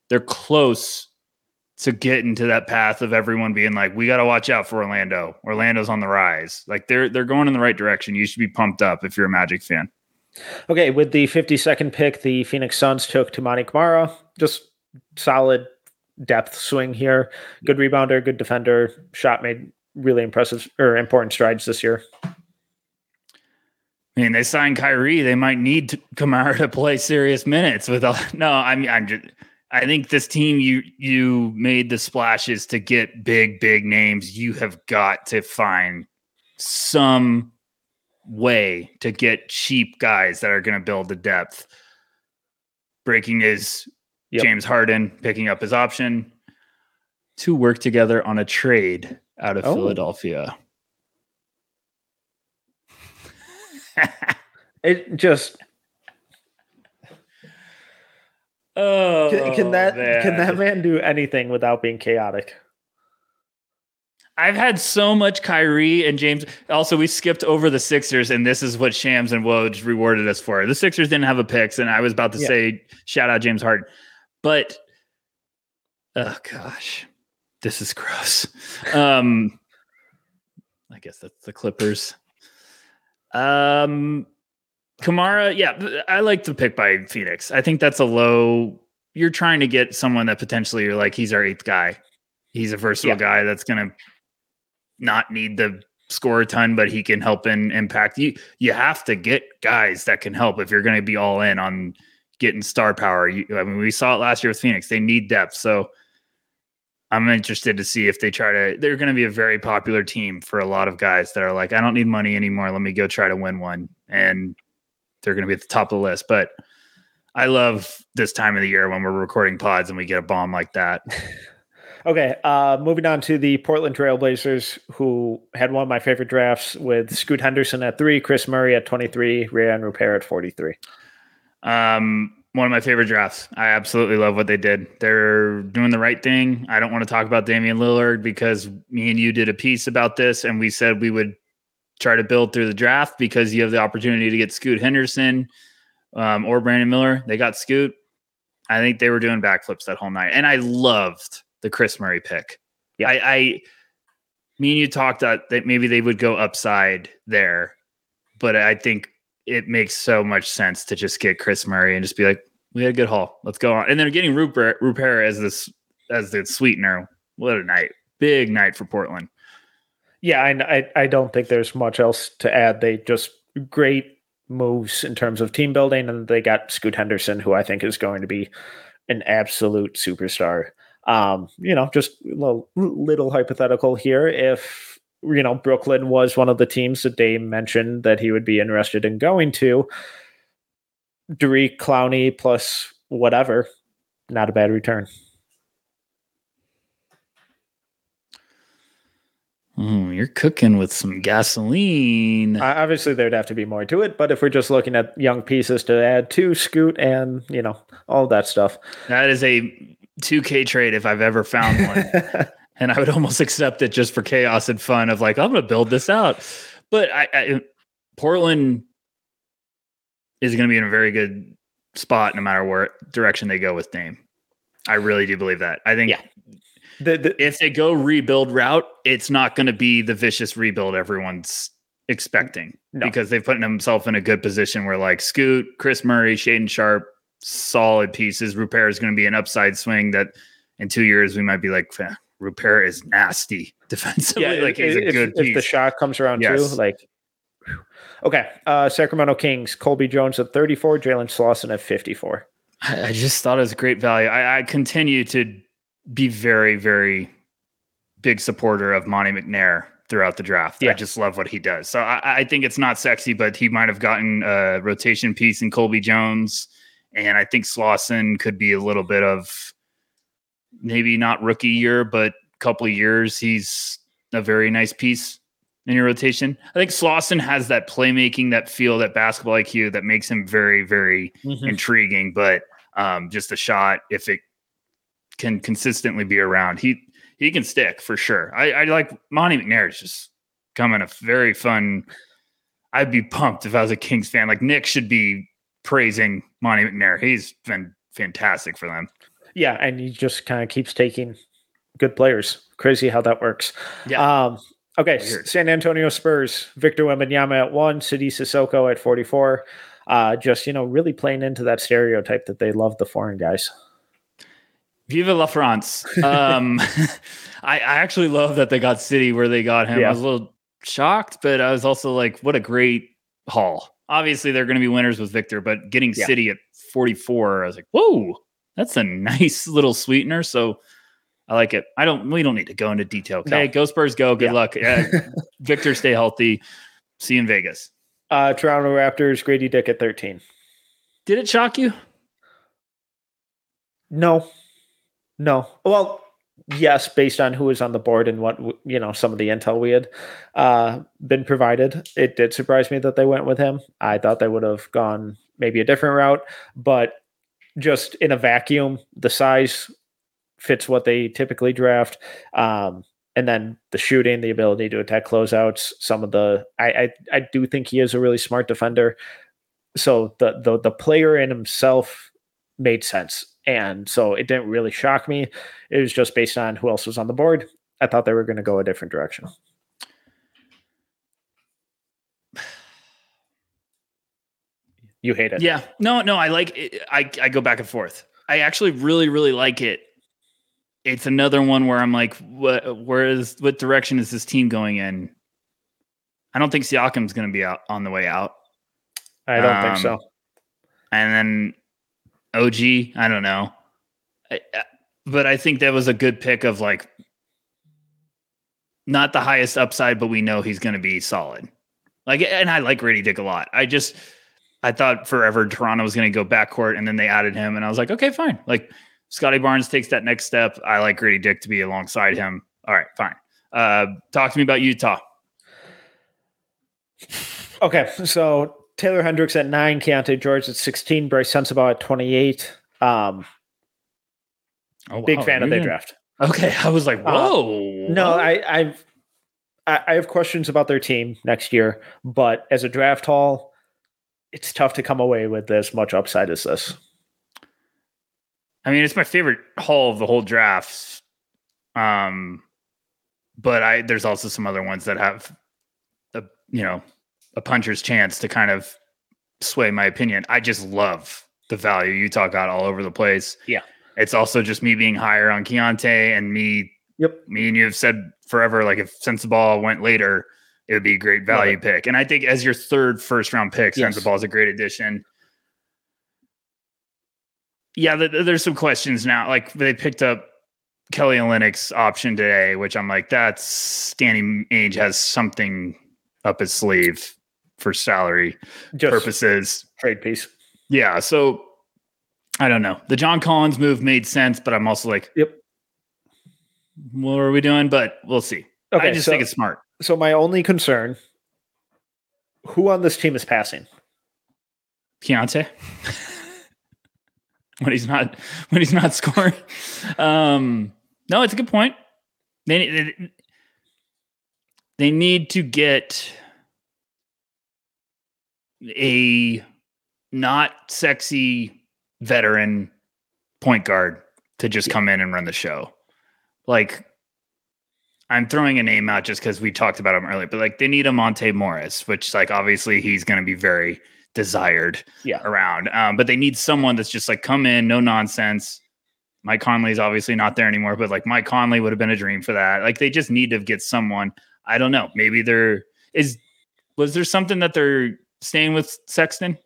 they're close to get into that path of everyone being like, we got to watch out for Orlando. Orlando's on the rise. Like they're they're going in the right direction. You should be pumped up if you're a Magic fan. Okay, with the 52nd pick, the Phoenix Suns took Toumani Camara. Just solid depth swing here. Good rebounder, good defender. Shot made really impressive or important strides this year. I mean, they signed Kyrie. They might need to, Camara to play serious minutes. With all, no, I mean, I'm just I think this team you you made the splashes to get big big names. You have got to find some way to get cheap guys that are going to build the depth. Breaking is yep. James Harden picking up his option to work together on a trade out of oh. Philadelphia. it just Oh, can, can that man. can that man do anything without being chaotic? I've had so much Kyrie and James. Also, we skipped over the Sixers, and this is what Shams and Woj rewarded us for. The Sixers didn't have a picks, and I was about to yeah. say shout out James Harden, but oh gosh, this is gross. Um, I guess that's the Clippers. Um, Camara, yeah, I like the pick by Phoenix. I think that's a low. You're trying to get someone that potentially you're like, he's our eighth guy. He's a versatile yeah. guy that's going to not need the score a ton, but he can help in impact. You you have to get guys that can help if you're going to be all in on getting star power. You, I mean, we saw it last year with Phoenix. They need depth, so I'm interested to see if they try to. They're going to be a very popular team for a lot of guys that are like, I don't need money anymore. Let me go try to win one. And they're going to be at the top of the list. But I love this time of the year when we're recording pods and we get a bomb like that. okay, uh, moving on to the Portland Trailblazers, who had one of my favorite drafts with Scoot Henderson at three, Kris Murray at 23, Rayan Rupert at 43. Um, one of my favorite drafts. I absolutely love what they did. They're doing the right thing. I don't want to talk about Damian Lillard because me and you did a piece about this and we said we would try to build through the draft because you have the opportunity to get Scoot Henderson um, or Brandon Miller. They got Scoot. I think they were doing backflips that whole night, and I loved the Kris Murray pick. Yeah, I, I me and you talked that that maybe they would go upside there, but I think it makes so much sense to just get Kris Murray and just be like, we had a good haul. Let's go on. And then getting Rupert Rupert as this as the sweetener. What a night! Big night for Portland yeah, I, I, don't think there's much else to add. They just great moves in terms of team building, and they got Scoot Henderson, who I think is going to be an absolute superstar. Um, you know, just a little, little hypothetical here. If you know Brooklyn was one of the teams that Dame mentioned that he would be interested in going to, Dariq Clowney plus whatever, not a bad return. Mm, you're cooking with some gasoline. Uh, obviously, there'd have to be more to it, but if we're just looking at young pieces to add to Scoot and you know all that stuff, that is a 2K trade if I've ever found one, and I would almost accept it just for chaos and fun of like I'm going to build this out. But I, I, Portland is going to be in a very good spot no matter where direction they go with Dame. I really do believe that. I think yeah. The, the, if they go rebuild route, it's not going to be the vicious rebuild everyone's expecting no. because they've put themselves in a good position where like Scoot, Kris Murray, Shaedon Sharpe, solid pieces. Rupert is going to be an upside swing that in two years we might be like, Rupert is nasty defensively. Yeah, like he's if, a good if, if the shot comes around yes. too, like Okay. Uh, Sacramento Kings, Colby Jones at 34, Jalen Slawson at 54. I just thought it was great value. I, I continue to be very, very big supporter of Monte McNair throughout the draft. Yeah. I just love what he does. So I, I, think it's not sexy, but he might have gotten a rotation piece in Colby Jones. And I think Slawson could be a little bit of maybe not rookie year, but couple of years, he's a very nice piece in your rotation. I think Slawson has that playmaking, that feel, that basketball IQ that makes him very, very mm-hmm. intriguing. But um, just a shot, if it can consistently be around, he he can stick for sure. I, I like Monte McNair is just coming a very fun. I'd be pumped if I was a Kings fan. Like Nick should be praising Monte McNair. He's been fantastic for them. Yeah, and he just kind of keeps taking good players. Crazy how that works. Yeah. Um, okay. San Antonio Spurs, Victor Wembanyama at one, Sidy Cissoko at 44. Uh, just, you know, really playing into that stereotype that they love the foreign guys. Viva la France. Um, I, I, actually love that they got Sidy where they got him. Yeah. I was a little shocked, but I was also like, what a great haul. Obviously, they're going to be winners with Victor, but getting yeah. Sidy at 44, I was like, whoa, that's a nice little sweetener. So I like it. I don't. We don't need to go into detail. Okay, no. go Spurs, go. Good yeah. luck. Victor, stay healthy. See you in Vegas. Uh, Toronto Raptors. Grady Dick at thirteen. Did it shock you? No, no. Well, yes, based on who was on the board and what you know, some of the intel we had uh, been provided, it did surprise me that they went with him. I thought they would have gone maybe a different route, but just in a vacuum, the size fits what they typically draft. Um, and then the shooting, the ability to attack closeouts, some of the I, I I do think he is a really smart defender. So the the the player in himself made sense. And so it didn't really shock me. It was just based on who else was on the board. I thought they were going to go a different direction. You hate it. Yeah. No, no, I like it. I, I go back and forth. I actually really, really like it it's another one where I'm like, what, where is, what direction is this team going in? I don't think Siakam's going to be out on the way out. I don't um, think so. And then OG, I don't know. I, but I think that was a good pick of like, not the highest upside, but we know he's going to be solid. Like, and I like Grady Dick a lot. I just, I thought forever Toronto was going to go backcourt, and then they added him, and I was like, okay, fine. Like, Scottie Barnes takes that next step. I like Grady Dick to be alongside him. All right, fine. Uh, talk to me about Utah. Okay, so Taylor Hendricks at nine, Keyonte George at 16, Brice Sensabaugh at 28. Um, oh, wow. Big fan of their draft. Okay, I was like, uh, whoa. Uh, no, I, I've I have questions about their team next year, but as a draft haul, it's tough to come away with as much upside as this. I mean, it's my favorite haul of the whole draft. Um, but I there's also some other ones that have a you know a puncher's chance to kind of sway my opinion. I just love the value Utah got all over the place. Yeah. It's also just me being higher on Keyonte and me. Yep. Me and you have said forever, like if Sensabaugh went later, it would be a great value pick. And I think as your third first round pick, yes. Sensabaugh is a great addition yeah, there's some questions now. Like they picked up Kelly Olynyk's option today, which I'm like, that's Danny Ainge has something up his sleeve for salary Just purposes. Trade piece. Yeah. So I don't know. The John Collins move made sense, but I'm also like, yep. What are we doing? But we'll see. Okay, I just so, think it's smart. So my only concern: who on this team is passing? Keyonte. when he's not when he's not scoring. Um, no, it's a good point. They, they they need to get a not sexy veteran point guard to just come in and run the show. Like I'm throwing a name out just because we talked about him earlier, but like they need a Monte Morris, which like obviously he's going to be very desired yeah. around. Um, but they need someone that's just like come in, no nonsense. Mike Conley is obviously not there anymore, but like Mike Conley would have been a dream for that. Like they just need to get someone. I don't know. Maybe there is Was there something that they're staying with Sexton?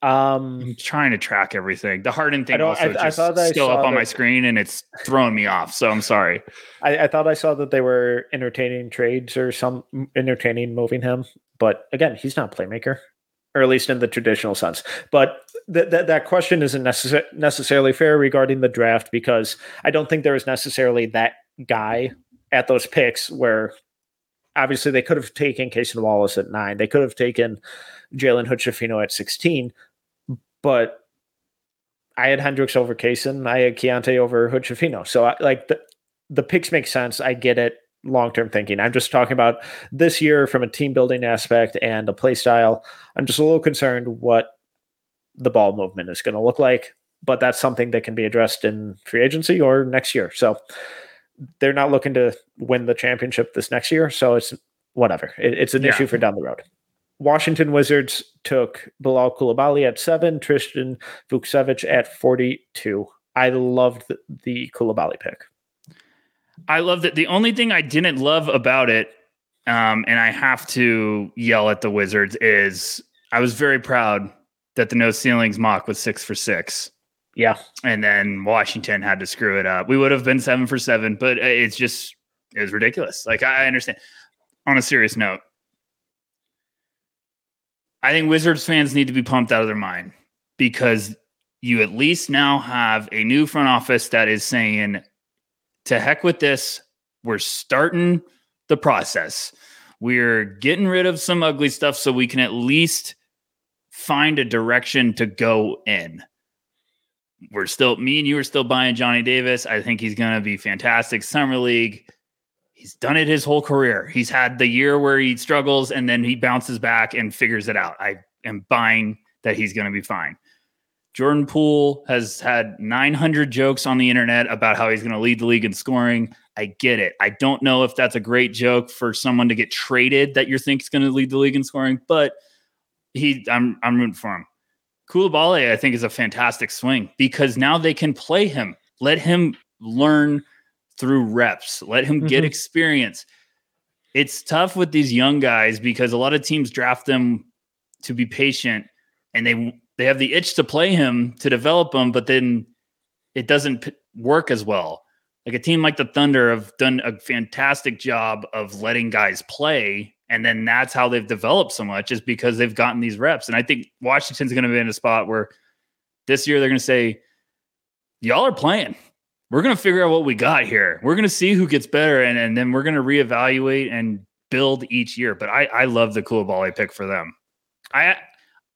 Um, I'm trying to track everything. The Harden thing don't- also I- I just I still up on my screen and it's throwing me off. So I'm sorry. I, I thought I saw that they were entertaining trades or some entertaining moving him, but again, he's not a playmaker, or at least in the traditional sense. But th- th- that question isn't necess- necessarily fair regarding the draft because I don't think there is necessarily that guy at those picks where obviously they could have taken Kason Wallace at nine, they could have taken Jalen Hood at 16, but I had Hendricks over Kason. I had Keyonte over Hood So I, like the, the picks make sense. I get it. Long term thinking. I'm just talking about this year from a team building aspect and a play style. I'm just a little concerned what the ball movement is going to look like, but that's something that can be addressed in free agency or next year. So they're not looking to win the championship this next year. So it's whatever. It, it's an Yeah. issue for down the road. Washington Wizards took Bilal Koulibaly at seven, Tristan Vukcevic at 42. I loved the, the Koulibaly pick. I love that. The only thing I didn't love about it, um, and I have to yell at the Wizards, is I was very proud that the no ceilings mock was six for six. Yeah. And then Washington had to screw it up. We would have been seven for seven, but it's just, it was ridiculous. Like, I understand. On a serious note, I think Wizards fans need to be pumped out of their mind because you at least now have a new front office that is saying, to heck with this. We're starting the process. We're getting rid of some ugly stuff so we can at least find a direction to go in. We're still, me and you are still buying Johnny Davis. I think he's going to be fantastic. Summer League. He's done it his whole career. He's had the year where he struggles and then he bounces back and figures it out. I am buying that he's going to be fine. Jordan Poole has had 900 jokes on the internet about how he's going to lead the league in scoring. I get it. I don't know if that's a great joke for someone to get traded that you think is going to lead the league in scoring, but he, I'm, I'm rooting for him. Koulibaly, I think, is a fantastic swing because now they can play him. Let him learn through reps. Let him get Mhm. experience. It's tough with these young guys because a lot of teams draft them to be patient and they they have the itch to play him to develop him, but then it doesn't p- work as well. Like a team like the Thunder have done a fantastic job of letting guys play, and then that's how they've developed so much is because they've gotten these reps. And I think Washington's going to be in a spot where this year they're going to say, "Y'all are playing. We're going to figure out what we got here. We're going to see who gets better, and, and then we're going to reevaluate and build each year." But I I love the Koulibaly pick for them. I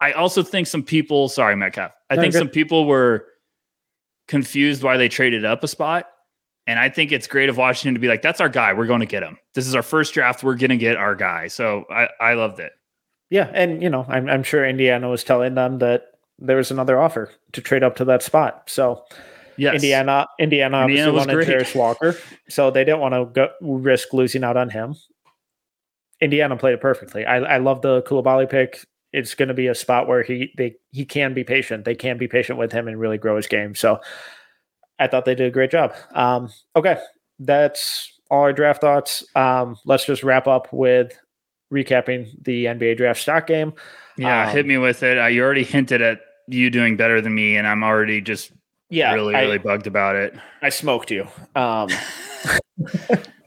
I also think some people, sorry, Metcalf, I No, think good. some people were confused why they traded up a spot. And I think it's great of Washington to be like, that's our guy. We're going to get him. This is our first draft. We're going to get our guy. So I, I loved it. Yeah. And, you know, I'm, I'm sure Indiana was telling them that there was another offer to trade up to that spot. So Yes. Indiana, Indiana, obviously Indiana wanted great. Walker. So they didn't want to go, risk losing out on him. Indiana played it perfectly. I, I love the Koulibaly pick. It's going to be a spot where he they he can be patient. They can be patient with him and really grow his game. So I thought they did a great job. Um, okay, that's all our draft thoughts. Um, let's just wrap up with recapping the NBA draft stock game. Yeah. Um, hit me with it. I, you already hinted at you doing better than me, and I'm already just Yeah, really, I, really bugged about it. I smoked you. Um,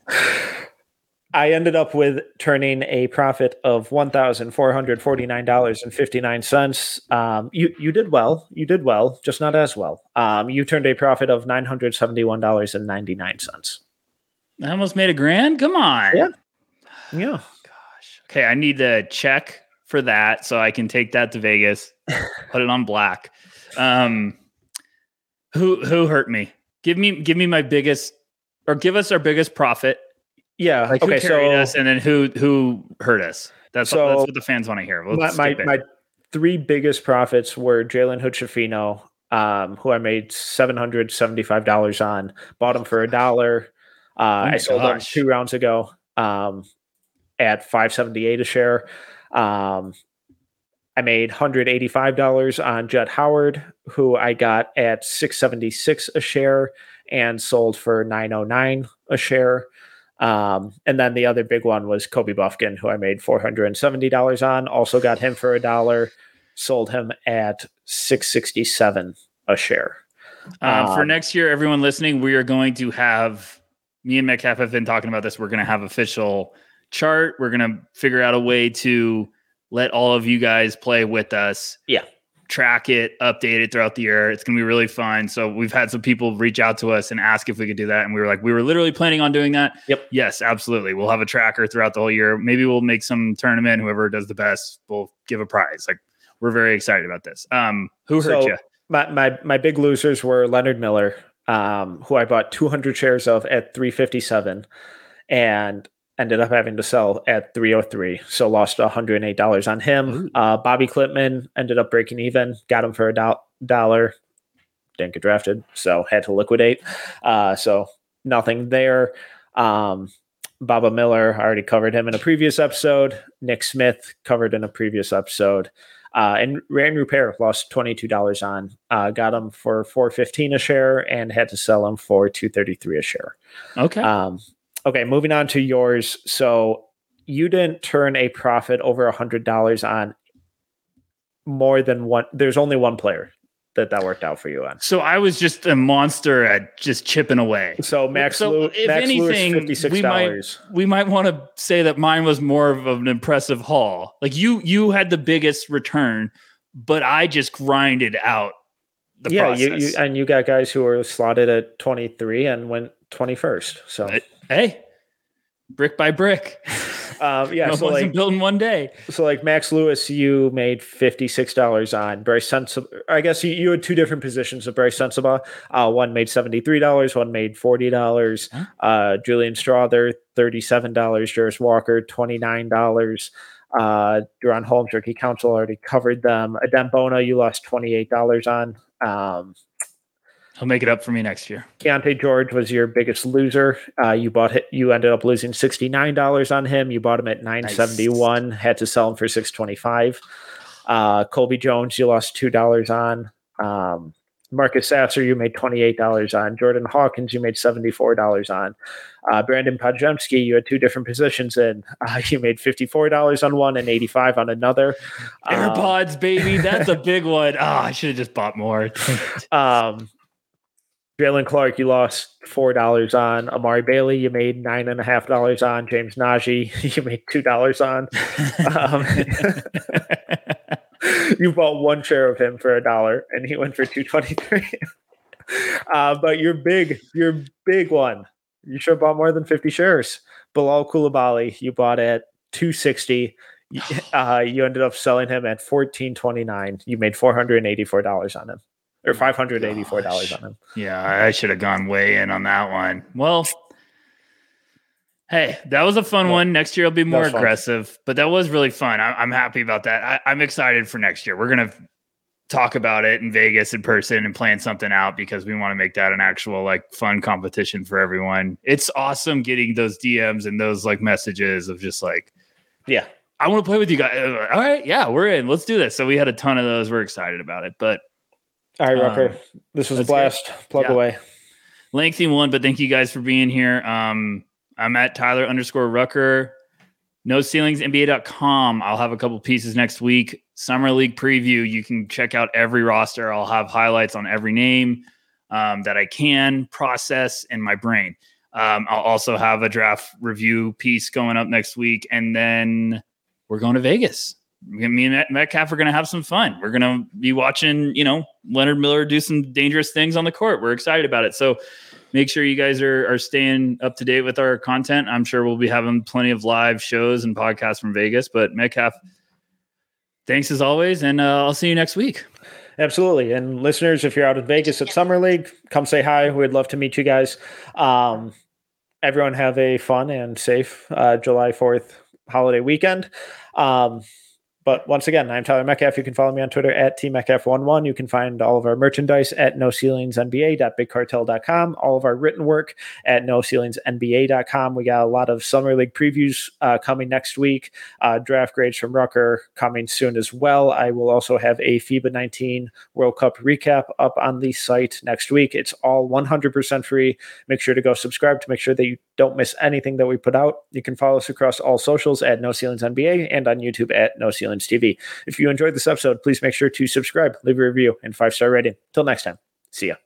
I ended up with turning a profit of one thousand four hundred forty nine dollars and fifty nine cents. Um, you you did well. You did well, just not as well. Um, you turned a profit of nine hundred seventy one dollars and ninety nine cents. I almost made a grand. Come on. Yeah. Yeah, Gosh. Okay. I need the check for that so I can take that to Vegas, put it on black. Um, who who hurt me? Give me give me my biggest or give us our biggest profit. yeah. Like okay, who carried so us and then who who hurt us. That's So- that's what the fans want to hear. We'll my, my, my three biggest profits were Jalen Hood um, who I made seven hundred seventy five dollars on. Bought him for a dollar. Uh, Oh I sold him two rounds ago um, at five seventy eight a share. Um, I made hundred eighty five dollars on Jett Howard, who I got at six seventy six a share and sold for nine oh nine a share. Um, and then the other big one was Kobe Bufkin, who I made four hundred and seventy dollars on. Also got him for a dollar. Sold him at six sixty seven a share. Uh, for Um, next year, everyone listening, we are going to have me and Metcalf have been talking about this. We're going to have official chart. We're going to figure out a way to let all of you guys play with us. Yeah. Track it, update it throughout the year. It's going to be really fun. So we've had some people reach out to us and ask if we could do that, and we were like, we were literally planning on doing that. Yep. Yes, absolutely. We'll have a tracker throughout the whole year. Maybe we'll make some tournament. Whoever does the best, will give a prize. Like we're very excited about this. Um, who hurt So- you? my my my big losers were Leonard Miller, um, who I bought 200 shares of at 357, and ended up having to sell at 303. So lost 108 dollars on him. Uh, Bobby Clipman ended up breaking even. Got him for a do- dollar. Didn't get drafted, so had to liquidate. Uh, so nothing there. Um, Baba Miller I already covered him in a previous episode. Nick Smith covered in a previous episode. Uh, and Rayan Rupert lost twenty two dollars on. Uh, got him for four fifteen a share and had to sell him for two thirty three a share. Okay. Um, okay, moving on to yours. So you didn't turn a profit over a hundred dollars on more than one. There's only one player that that worked out for you on. So I was just a monster at just chipping away. So Max, So Lew- if Max anything, Lewis, we might- We might want to say that mine was more of an impressive haul. Like you, you had the biggest return, but I just grinded out the Yeah, process. you, you and you got guys who were slotted at twenty three and went twenty first. So. Hey, brick by brick. um, yeah, no so like built in one day. So like Max Lewis, you made fifty six dollars on Brice Sensabaugh. I guess you, you had two different positions of Brice Sensabaugh. Uh, one made seventy three dollars, one made forty dollars. Huh? Uh, Julian Strawther thirty seven dollars. Jarace Walker twenty nine dollars. Uh, DaRon Holmes, rookie council already covered them. Adem Bona, you lost twenty eight dollars on. Um, He'll make it up for me next year. Keyonte George was your biggest loser. Uh, you bought it. You ended up losing sixty nine dollars on him. You bought him at nine seventy one. Had to sell him for six twenty five. Uh, Colby Jones, you lost two dollars on. Um, Marcus Sasser, you made twenty eight dollars on. Jordan Hawkins, you made seventy four dollars on. Uh, Brandin Podziemski, you had two different positions in. Uh, you made fifty four dollars on one and eighty five on another. Um, AirPods, baby, that's a big one. Oh, I should have just bought more. Um, Jaylen Clark, you lost four dollars on. Amari Bailey, you made nine and a half dollars on. James Nnaji, you made two dollars on. Um, you bought one share of him for a dollar, and he went for two twenty three. uh, but your big, your big one, you should have bought more than fifty shares. Bilal Coulibaly, you bought at two sixty. Uh, you ended up selling him at fourteen twenty nine. You made four hundred and eighty four dollars on him, or oh five hundred eighty four dollars on him. Yeah, I should have gone way in on that one. Well, hey, that was a fun one. Next year I'll be more was fun. aggressive, but that was really fun. I, I'm happy about that. I, I'm excited for next year. We're gonna talk about it in Vegas in person and plan something out because we want to make that an actual like fun competition for everyone. It's awesome getting those DMs and those like messages of just like Yeah, I want to play with you guys. All right, yeah, we're in. Let's do this. So we had a ton of those. We're excited about it, but all right, Rucker. Um, this was a that's good. blast. Plug Yeah. away. lengthy one, but thank you guys for being here. Um, I'm at Tyler underscore Rucker. No ceilings NBA.com. I'll have a couple pieces next week. Summer League preview. You can check out every roster. I'll have highlights on every name um, that I can process in my brain. Um, I'll also have a draft review piece going up next week. And then we're going to Vegas. Me and Metcalf are going to have some fun. We're going to be watching, you know, Leonard Miller do some dangerous things on the court. We're excited about it. So make sure you guys are, are staying up to date with our content. I'm sure we'll be having plenty of live shows and podcasts from Vegas. But Metcalf, thanks as always. And uh, I'll see you next week. Absolutely. And listeners, if you're out in Vegas at Summer League, come say hi. We'd love to meet you guys. Um, everyone have a fun and safe uh, July 4th holiday weekend. Um, but once again, I'm Tyler Metcalf. You can follow me on Twitter at tmetcalf11. You can find all of our merchandise at noceilingsnba.bigcartel.com. All of our written work at noceilingsnba.com. We got a lot of summer league previews uh, coming next week. Uh, draft grades from Rucker coming soon as well. I will also have a FIBA 19 World Cup recap up on the site next week. It's all 100% free. Make sure to go subscribe to make sure that you don't miss anything that we put out. You can follow us across all socials at No Ceilings NBA and on YouTube at No Ceilings TV. If you enjoyed this episode, please make sure to subscribe, leave a review, and five star rating. Till next time, see ya.